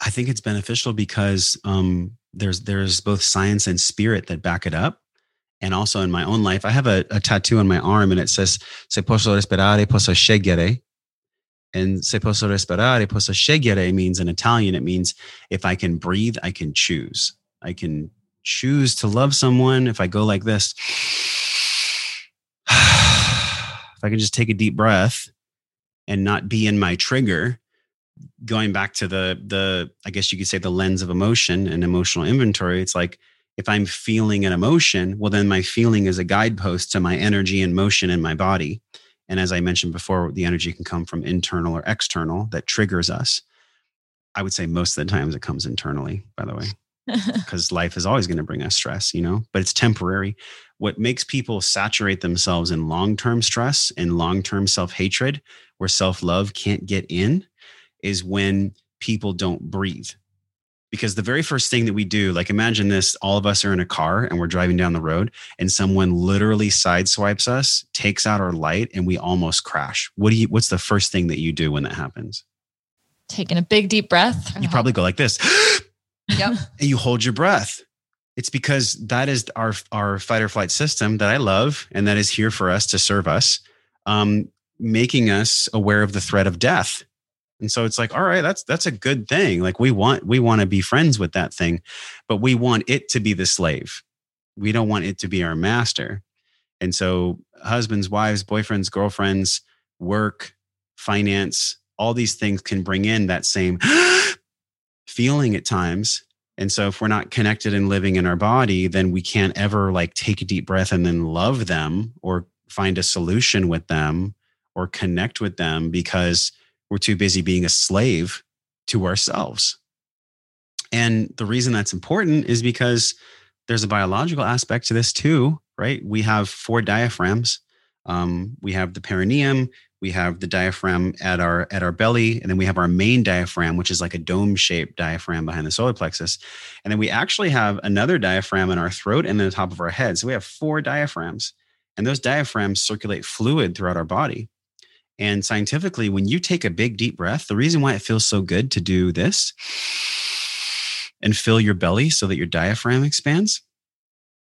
I think it's beneficial because um, there's there's both science and spirit that back it up. And also in my own life, I have a, a tattoo on my arm and it says "Se posso respirare, posso scegliere." And "Se posso respirare, posso scegliere" means in Italian, it means if I can breathe, I can choose. I can choose to love someone, if I go like this, [SIGHS] if I can just take a deep breath and not be in my trigger, going back to the the I guess you could say the lens of emotion and emotional inventory, it's like if I'm feeling an emotion, well then my feeling is a guidepost to my energy and motion in my body. And as I mentioned before, the energy can come from internal or external that triggers us. I would say most of the times it comes internally, by the way [LAUGHS] because life is always going to bring us stress, you know, but it's temporary. What makes people saturate themselves in long term stress and long term self hatred, where self love can't get in, is when people don't breathe. Because the very first thing that we do, like imagine this all of us are in a car and we're driving down the road and someone literally sideswipes us, takes out our light, and we almost crash. What do you what's the first thing that you do when that happens? Taking a big deep breath. You probably go like this. Yep. [LAUGHS] and you hold your breath. It's because that is our our fight or flight system that I love and that is here for us to serve us, um, making us aware of the threat of death. And so it's like, all right, that's that's a good thing. Like we want we want to be friends with that thing, but we want it to be the slave. We don't want it to be our master. And so husbands, wives, boyfriends, girlfriends, work, finance, all these things can bring in that same [GASPS] feeling at times. And so if we're not connected and living in our body, then we can't ever like take a deep breath and then love them or find a solution with them or connect with them because we're too busy being a slave to ourselves. And the reason that's important is because there's a biological aspect to this too, right? We have four diaphragms. Um, we have the perineum, we have the diaphragm at our at our belly, and then we have our main diaphragm, which is like a dome-shaped diaphragm behind the solar plexus. And then we actually have another diaphragm in our throat and then the top of our head. So we have four diaphragms, and those diaphragms circulate fluid throughout our body. And scientifically, when you take a big deep breath, the reason why it feels so good to do this and fill your belly so that your diaphragm expands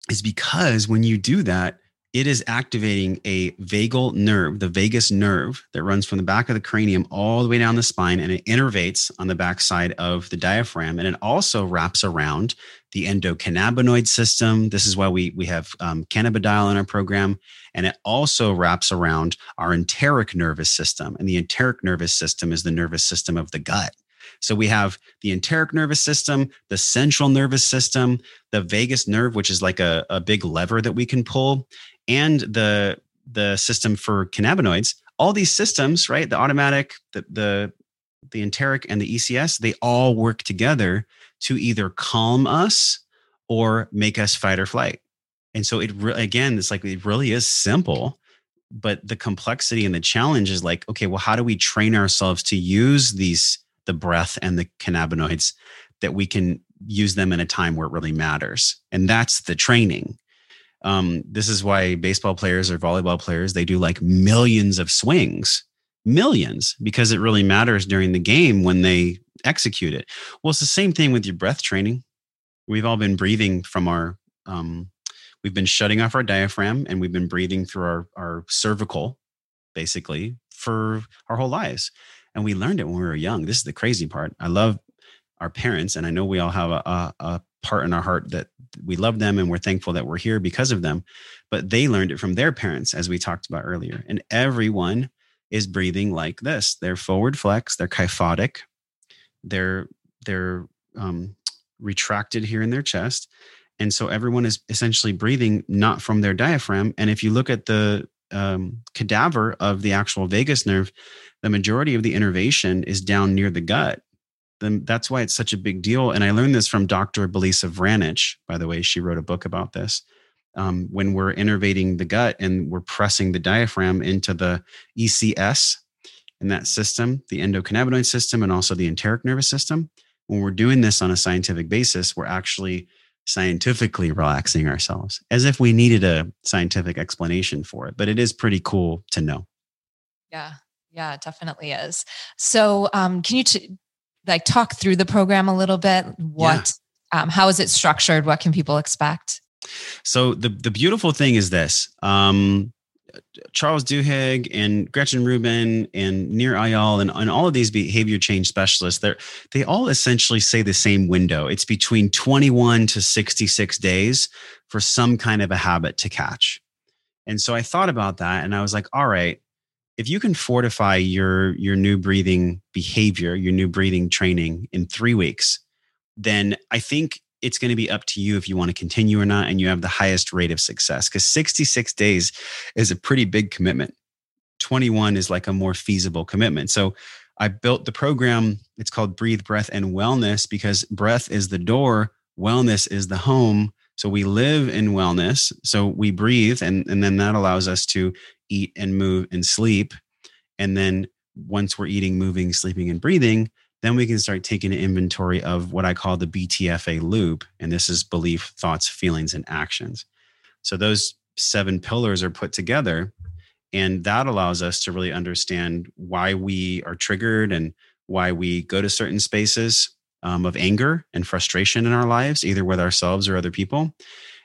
is because when you do that, it is activating a vagal nerve, the vagus nerve that runs from the back of the cranium all the way down the spine, and it innervates on the backside of the diaphragm. And it also wraps around the endocannabinoid system. This is why we, we have um, cannabidiol in our program. And it also wraps around our enteric nervous system. And the enteric nervous system is the nervous system of the gut. So we have the enteric nervous system, the central nervous system, the vagus nerve, which is like a, a big lever that we can pull, and the the system for cannabinoids. All these systems, right? The automatic, the the the enteric, and the ECS, they all work together to either calm us or make us fight or flight. And so it re- again, it's like it really is simple, but the complexity and the challenge is like, okay, well, how do we train ourselves to use these the breath and the cannabinoids that we can use them in a time where it really matters? And that's the training. Um, this is why baseball players or volleyball players they do like millions of swings, millions, because it really matters during the game when they execute it. Well, it's the same thing with your breath training. We've all been breathing from our um, we've been shutting off our diaphragm and we've been breathing through our, our cervical basically for our whole lives and we learned it when we were young this is the crazy part i love our parents and i know we all have a, a, a part in our heart that we love them and we're thankful that we're here because of them but they learned it from their parents as we talked about earlier and everyone is breathing like this they're forward flex they're kyphotic they're they're um, retracted here in their chest and so everyone is essentially breathing not from their diaphragm. And if you look at the um, cadaver of the actual vagus nerve, the majority of the innervation is down near the gut. Then that's why it's such a big deal. And I learned this from Dr. Belisa Vranich, by the way. She wrote a book about this. Um, when we're innervating the gut and we're pressing the diaphragm into the ECS in that system, the endocannabinoid system, and also the enteric nervous system, when we're doing this on a scientific basis, we're actually scientifically relaxing ourselves as if we needed a scientific explanation for it but it is pretty cool to know yeah yeah it definitely is so um, can you t- like talk through the program a little bit what yeah. um, how is it structured what can people expect so the the beautiful thing is this um, Charles Duhigg and Gretchen Rubin and Nir Eyal and, and all of these behavior change specialists, they they all essentially say the same window. It's between 21 to 66 days for some kind of a habit to catch. And so I thought about that and I was like, all right, if you can fortify your your new breathing behavior, your new breathing training in 3 weeks, then I think it's going to be up to you if you want to continue or not and you have the highest rate of success because 66 days is a pretty big commitment. 21 is like a more feasible commitment. So i built the program it's called breathe breath and wellness because breath is the door wellness is the home so we live in wellness so we breathe and, and then that allows us to eat and move and sleep and then once we're eating moving sleeping and breathing then we can start taking an inventory of what I call the BTFA loop. And this is belief, thoughts, feelings, and actions. So those seven pillars are put together. And that allows us to really understand why we are triggered and why we go to certain spaces um, of anger and frustration in our lives, either with ourselves or other people.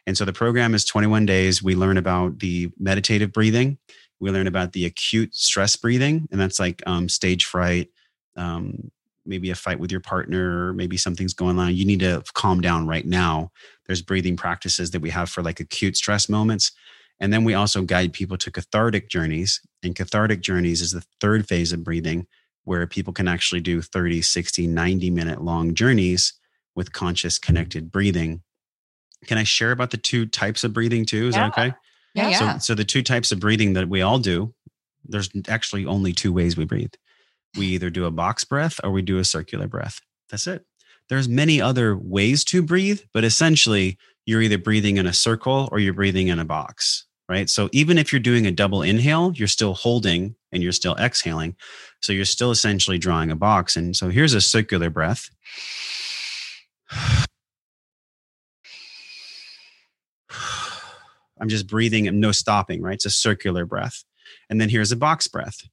And so the program is 21 days. We learn about the meditative breathing. We learn about the acute stress breathing, and that's like um, stage fright, um, maybe a fight with your partner, maybe something's going on. You need to calm down right now. There's breathing practices that we have for like acute stress moments. And then we also guide people to cathartic journeys. And cathartic journeys is the third phase of breathing where people can actually do 30, 60, 90 minute long journeys with conscious connected mm. breathing. Can I share about the two types of breathing too? Is Yeah. that okay? Yeah, yeah. So, so the two types of breathing that we all do, there's actually only two ways we breathe. We [SIGHS] either do a box breath or we do a circular breath. That's it. There's many other ways to breathe, but essentially you're either breathing in a circle or you're breathing in a box, right? So even if you're doing a double inhale, you're still holding and you're still exhaling. So you're still essentially drawing a box. And so here's a circular breath. [SIGHS] I'm just breathing and no stopping, right? It's a circular breath. And then here's a box breath.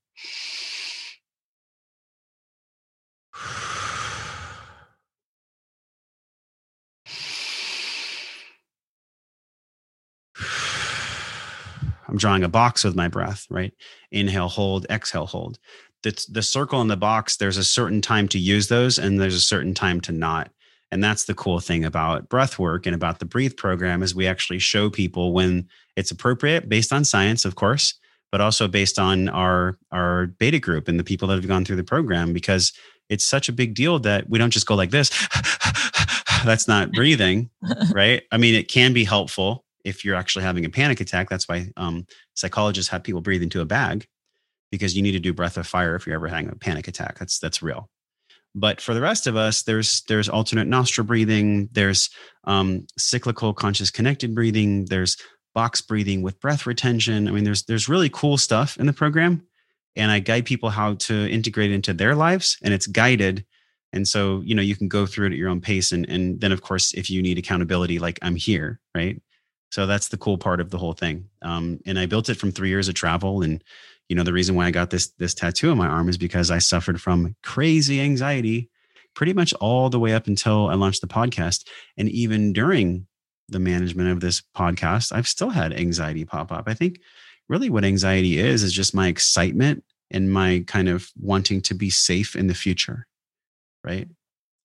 I'm drawing a box with my breath, right? Inhale, hold, exhale, hold. The, the circle and the box, there's a certain time to use those and there's a certain time to not. And that's the cool thing about breath work and about the breathe program is we actually show people when it's appropriate based on science, of course, but also based on our our beta group and the people that have gone through the program because it's such a big deal that we don't just go like this. [LAUGHS] that's not breathing, [LAUGHS] right? I mean, it can be helpful if you're actually having a panic attack. That's why um, psychologists have people breathe into a bag because you need to do breath of fire if you're ever having a panic attack. That's that's real. But for the rest of us, there's there's alternate nostril breathing, there's um, cyclical conscious connected breathing, there's box breathing with breath retention. I mean, there's there's really cool stuff in the program, and I guide people how to integrate into their lives, and it's guided. And so you know you can go through it at your own pace, and and then of course if you need accountability, like I'm here, right? So that's the cool part of the whole thing. Um, and I built it from three years of travel. And you know the reason why i got this this tattoo on my arm is because i suffered from crazy anxiety pretty much all the way up until i launched the podcast. And even during the management of this podcast i've still had anxiety pop up. I think really what anxiety is is just my excitement and my kind of wanting to be safe in the future right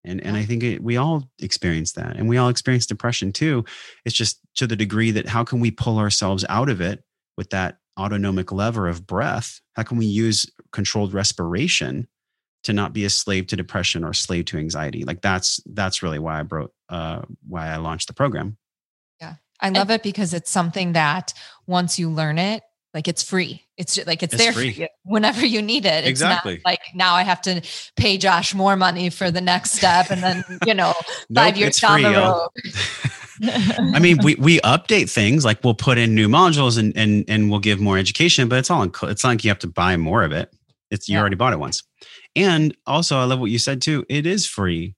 and and i think it, we all experience that and we all experience depression too. It's just to the degree that how can we pull ourselves out of it with that autonomic lever of breath? How can we use controlled respiration to not be a slave to depression or slave to anxiety? Like that's that's really why i wrote uh why i launched the program. Yeah. I love it because it's something that once you learn it, like it's free. It's just, like it's, It's there free. for you whenever you need it. It's Exactly. not like now I have to pay Josh more money for the next step, and then you know [LAUGHS] five Nope, years it's down free, the road. [LAUGHS] I mean, we we update things like we'll put in new modules and and and we'll give more education, but it's all in, it's not like you have to buy more of it. It's you Yeah. already bought it once. And also, I love what you said too. It is free,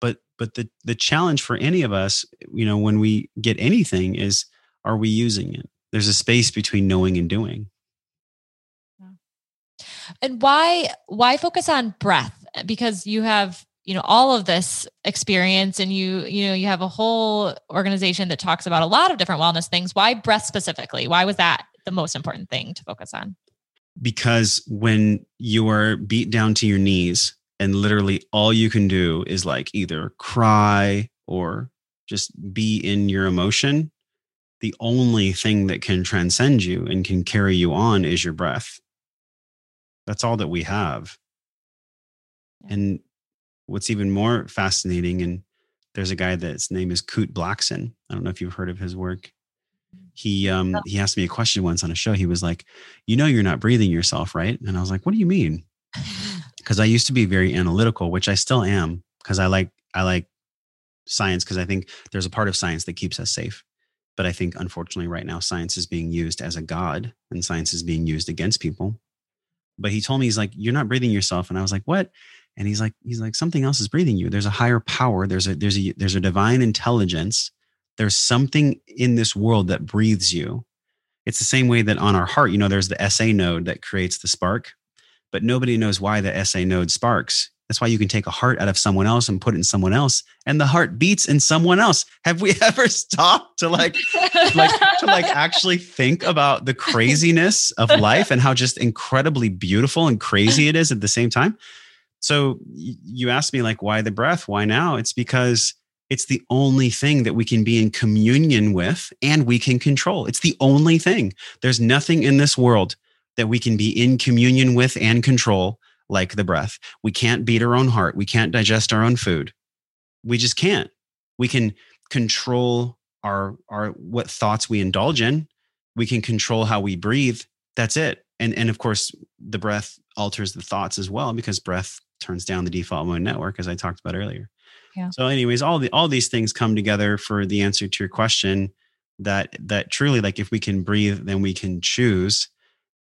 but but the the challenge for any of us, you know, when we get anything is, are we using it? There's a space between knowing and doing. And why why focus on breath? Because you have, you know, all of this experience and you, you know, you have a whole organization that talks about a lot of different wellness things. Why breath specifically? Why was that the most important thing to focus on? because when you are beat down to your knees and literally all you can do is like either cry or just be in your emotion the only thing that can transcend you and can carry you on is your breath that's all that we have and what's even more fascinating and there's a guy that's name is Kute Blackson. I don't know if you've heard of his work. He um he asked me a question once on a show. He was like, "You know you're not breathing yourself, right?" And I was like, "What do you mean?" [LAUGHS] Cuz I used to be very analytical, which I still am because I like I like science because I think there's a part of science that keeps us safe. But I think unfortunately right now science is being used as a god and science is being used against people. But he told me he's like, "You're not breathing yourself." And I was like, "What?" and he's like he's like something else is breathing you. There's a higher power. There's a there's a there's a divine intelligence. There's something in this world that breathes you. It's the same way that on our heart you know there's the sa node that creates the spark but nobody knows why the sa node sparks that's why you can take a heart out of someone else and put it in someone else and the heart beats in someone else have we [LAUGHS] ever stopped to like like to like actually think about the craziness of life and how just incredibly beautiful and crazy it is at the same time So you asked me like, why the breath? Why now? It's because it's the only thing that we can be in communion with and we can control. It's the only thing. There's nothing in this world that we can be in communion with and control like the breath. We can't beat our own heart. We can't digest our own food. We just can't. We can control our our what thoughts we indulge in. We can control how we breathe. That's it. And and of course the breath alters the thoughts as well because breath turns down the default mode network as I talked about earlier. Yeah. So anyways, all the all these things come together for the answer to your question that that truly like if we can breathe then we can choose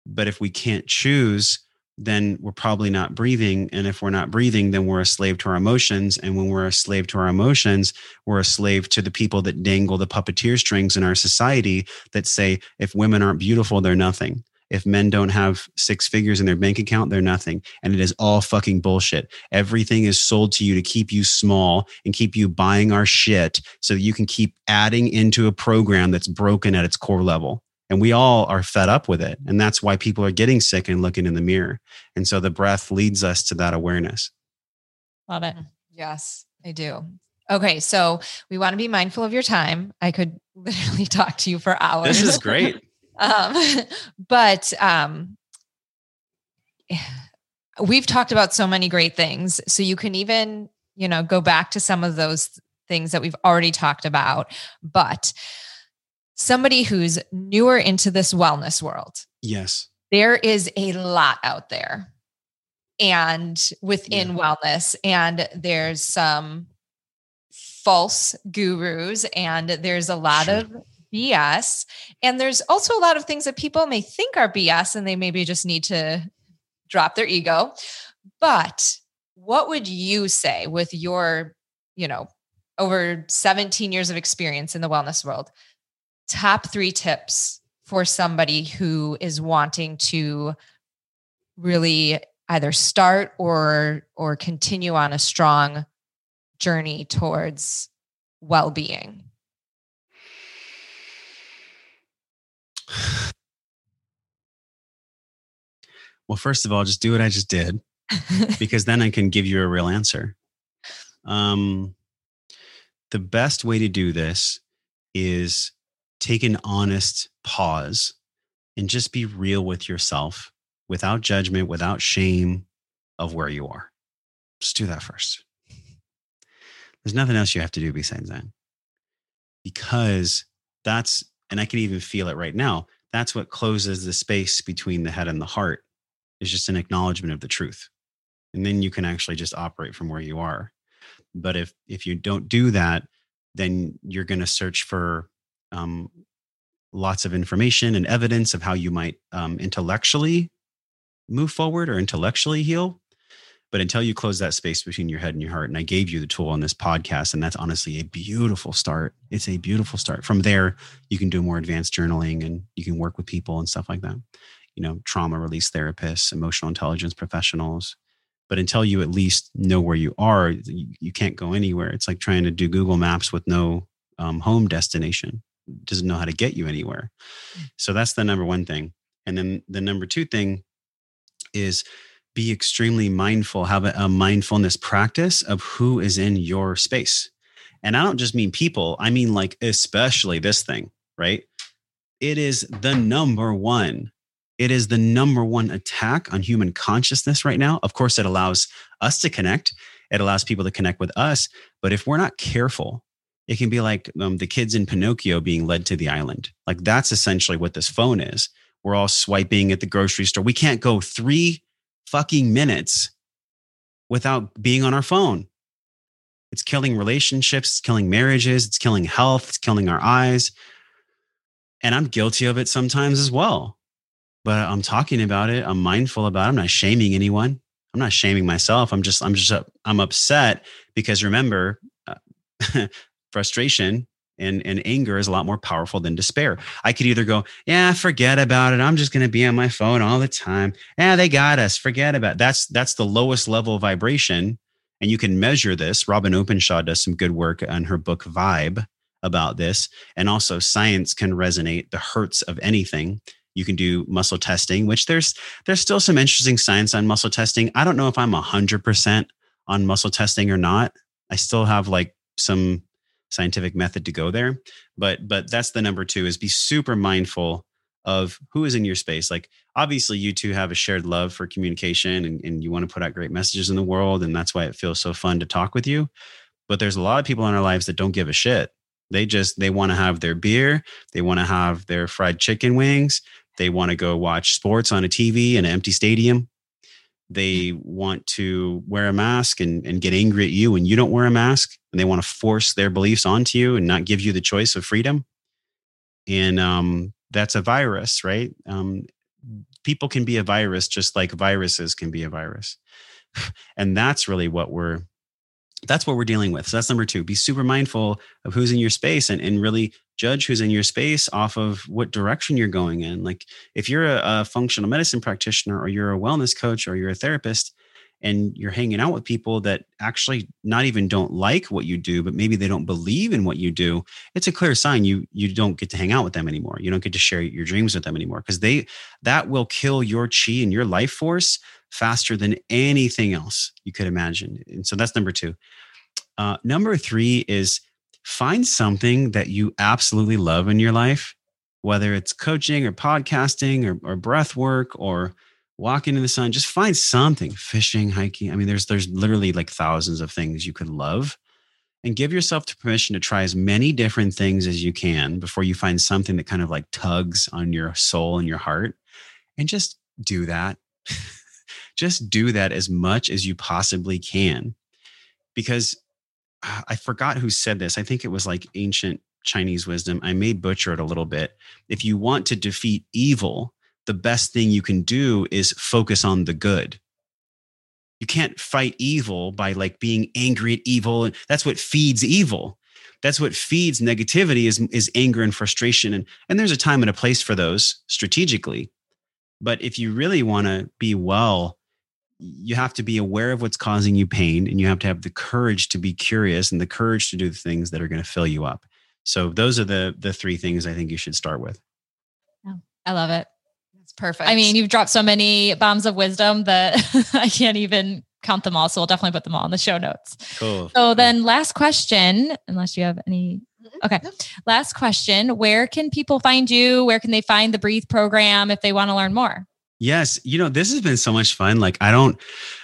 but if we can't choose then we're probably not breathing. And if we're not breathing then we're a slave to our emotions. And when we're a slave to our emotions we're a slave to the people that dangle the puppeteer strings in our society that say if women aren't beautiful they're nothing. If men don't have six figures in their bank account they're nothing. And it is all fucking bullshit. Everything is sold to you to keep you small and keep you buying our shit so that you can keep adding into a program that's broken at its core level and we all are fed up with it and that's why people are getting sick and looking in the mirror and so the breath leads us to that awareness Love it. Yes, I do. Okay, so we want to be mindful of your time. I could [LAUGHS] literally talk to you for hours. this is great [LAUGHS] um, but um, [SIGHS] we've talked about so many great things. So you can even, you know, go back to some of those things that we've already talked about. But somebody who's newer into this wellness world, yes. There is a lot out there and within wellness and there's some false gurus and there's a lot Sure. of bs and there's also a lot of things that people may think are bs and they maybe just need to drop their ego. But what would you say with your you know over 17 years of experience in the wellness world top three tips for somebody who is wanting to really either start or or continue on a strong journey towards well-being [SIGHS] well first of all just do what i just did [LAUGHS] because then I can give you a real answer. Um, the best way to do this is take an honest pause and just be real with yourself without judgment, without shame of where you are. Just do that first. There's nothing else you have to do besides that. Because that's, and I can even feel it right now, that's what closes the space between the head and the heart is just an acknowledgement of the truth and then you can actually just operate from where you are but if if you don't do that then you're going to search for um, lots of information and evidence of how you might um, intellectually move forward or intellectually heal. But until you close that space between your head and your heart and i gave you the tool on this podcast and that's honestly a beautiful start. It's a beautiful start. From there you can do more advanced journaling and you can work with people and stuff like that. You know trauma release therapists emotional intelligence professionals. But until you at least know where you are you, can't go anywhere. It's like trying to do google maps with no um, home destination doesn't know how to get you anywhere. Mm. So that's the number one thing. And then the number two thing is be extremely mindful have a, a mindfulness practice of who is in your space. And i don't just mean people i mean like especially this thing right? It is the number one. It is the number one attack on human consciousness right now. Of course, it allows us to connect, it allows people to connect with us. But if we're not careful, it can be like um, the kids in Pinocchio being led to the island. Like that's essentially what this phone is. We're all swiping at the grocery store. We can't go three fucking minutes without being on our phone. It's killing relationships, it's killing marriages, it's killing health, it's killing our eyes. And I'm guilty of it sometimes as well but I'm talking about it. I'm mindful about it. I'm not shaming anyone. I'm not shaming myself. I'm just, I'm just, I'm upset because remember, uh, [LAUGHS] frustration and, and anger is a lot more powerful than despair. I could either go, yeah, forget about it. I'm just going to be on my phone all the time. Yeah, they got us. Forget about it. that's that's the lowest level vibration, and you can measure this. Robyn Openshaw does some good work on her book Vibe about this, and also science can resonate the hertz of anything You can do muscle testing, which there's there's still some interesting science on muscle testing. I don't know if I'm hundred percent on muscle testing or not. I still have like some scientific method to go there, but but that's the number two is be super mindful of who is in your space. Like obviously you two have a shared love for communication and, and you want to put out great messages in the world. And that's why it feels so fun to talk with you. But there's a lot of people in our lives that don't give a shit. They just they want to have their beer, they want to have their fried chicken wings, they want to go watch sports on a TV in an empty stadium. They want to wear a mask and, and get angry at you when you don't wear a mask. And they want to force their beliefs onto you and not give you the choice of freedom. And um, that's a virus, right? Um, people can be a virus just like viruses can be a virus. [LAUGHS] And that's really what we're that's what we're dealing with. So that's number two. Be super mindful of who's in your space and, and really judge who's in your space off of what direction you're going in. Like if you're a, a functional medicine practitioner or you're a wellness coach or you're a therapist and you're hanging out with people that actually not even don't like what you do, but maybe they don't believe in what you do, it's a clear sign you you don't get to hang out with them anymore. You don't get to share your dreams with them anymore because they that will kill your chi and your life force faster than anything else you could imagine. And so that's number two. Uh, number three is find something that you absolutely love in your life, whether it's coaching or podcasting or, or breath work or walking in the sun. Just find something, fishing, hiking. I mean, there's there's literally like thousands of things you could love. And give yourself the permission to try as many different things as you can before you find something that kind of like tugs on your soul and your heart. And just do that. [LAUGHS] just do that as much as you possibly can. Because uh, I forgot who said this. I think it was like ancient Chinese wisdom. I may butcher it a little bit. If you want to defeat evil, the best thing you can do is focus on the good. You can't fight evil by like being angry at evil. And that's what feeds evil. That's what feeds negativity is, is anger and frustration. And, and there's a time and a place for those strategically. But if you really want to be well you have to be aware of what's causing you pain and you have to have the courage to be curious and the courage to do the things that are going to fill you up so those are the the three things i think you should start with yeah, i love it that's perfect i mean you've dropped so many bombs of wisdom that [LAUGHS] i can't even count them all so we'll definitely put them all in the show notes cool so then last question unless you have any mm-hmm. Okay. Last question. Where can people find you? Where can they find the Breathe program if they want to learn more? Yes, you know this has been so much fun. Like I don't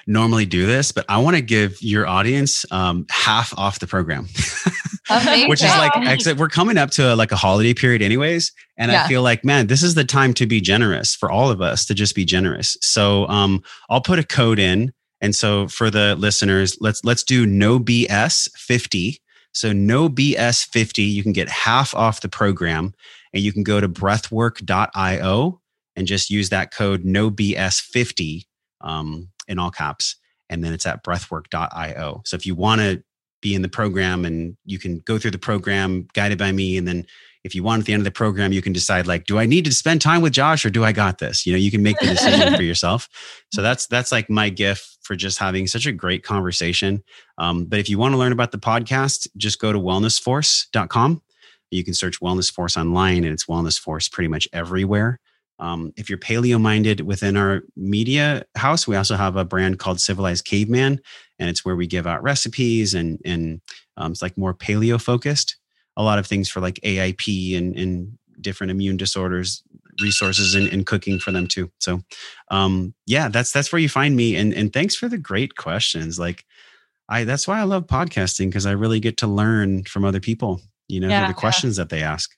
normally do this, but I want to give your audience um, half off the program, [LAUGHS] which is like exit. We're coming up to a, like a holiday period, anyways, and yeah. I feel like man, this is the time to be generous for all of us to just be generous. So um, I'll put a code in, and so for the listeners, let's let's do no BS fifty. So no BS fifty, you can get half off the program, and you can go to breathwork.io and just use that code no BS 50 um, in all caps. And then it's at breathwork.io. So if you want to be in the program and you can go through the program guided by me. And then if you want at the end of the program, you can decide like, do I need to spend time with Josh or do I got this? You know, you can make the decision for [LAUGHS] yourself. So that's, that's like my gift for just having such a great conversation. Um, but if you want to learn about the podcast, just go to wellnessforce.com. You can search Wellness Force online and it's Wellness Force pretty much everywhere. Um, if you're paleo minded within our media house, we also have a brand called Civilized Caveman, and it's where we give out recipes and and um, it's like more paleo focused. A lot of things for like AIP and, and different immune disorders, resources and, and cooking for them too. So, um, yeah, that's that's where you find me. And and thanks for the great questions. Like, I that's why I love podcasting because I really get to learn from other people. You know, yeah, the questions yeah. that they ask.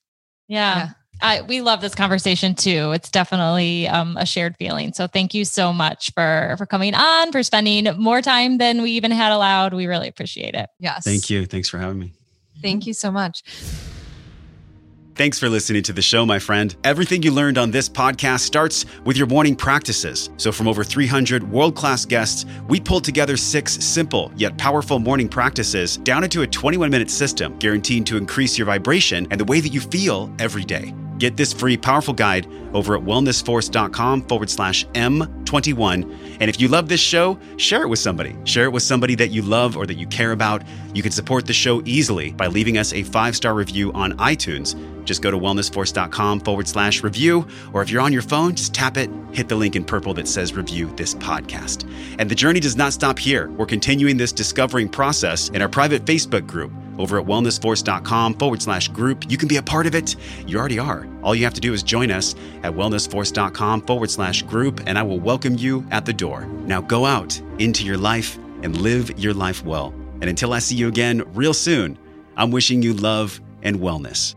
yeah. yeah. I, we love this conversation too. It's definitely um, a shared feeling. So thank you so much for for coming on, for spending more time than we even had allowed. We really appreciate it. Yes. Thank you. Thanks for having me. Thank you so much. Thanks for listening to the show, my friend. Everything you learned on this podcast starts with your morning practices. So, from over 300 world class guests, we pulled together six simple yet powerful morning practices down into a 21 minute system guaranteed to increase your vibration and the way that you feel every day. Get this free, powerful guide over at wellnessforce.com forward slash M20 21. And if you love this show, share it with somebody. Share it with somebody that you love or that you care about. You can support the show easily by leaving us a five star review on iTunes. Just go to wellnessforce.com forward slash review, or if you're on your phone, just tap it, hit the link in purple that says review this podcast. And the journey does not stop here. We're continuing this discovering process in our private Facebook group over at wellnessforce.com forward slash group. You can be a part of it. You already are. All you have to do is join us at wellnessforce.com forward slash group, and I will welcome you at the door. Now go out into your life and live your life well. And until I see you again real soon, I'm wishing you love and wellness.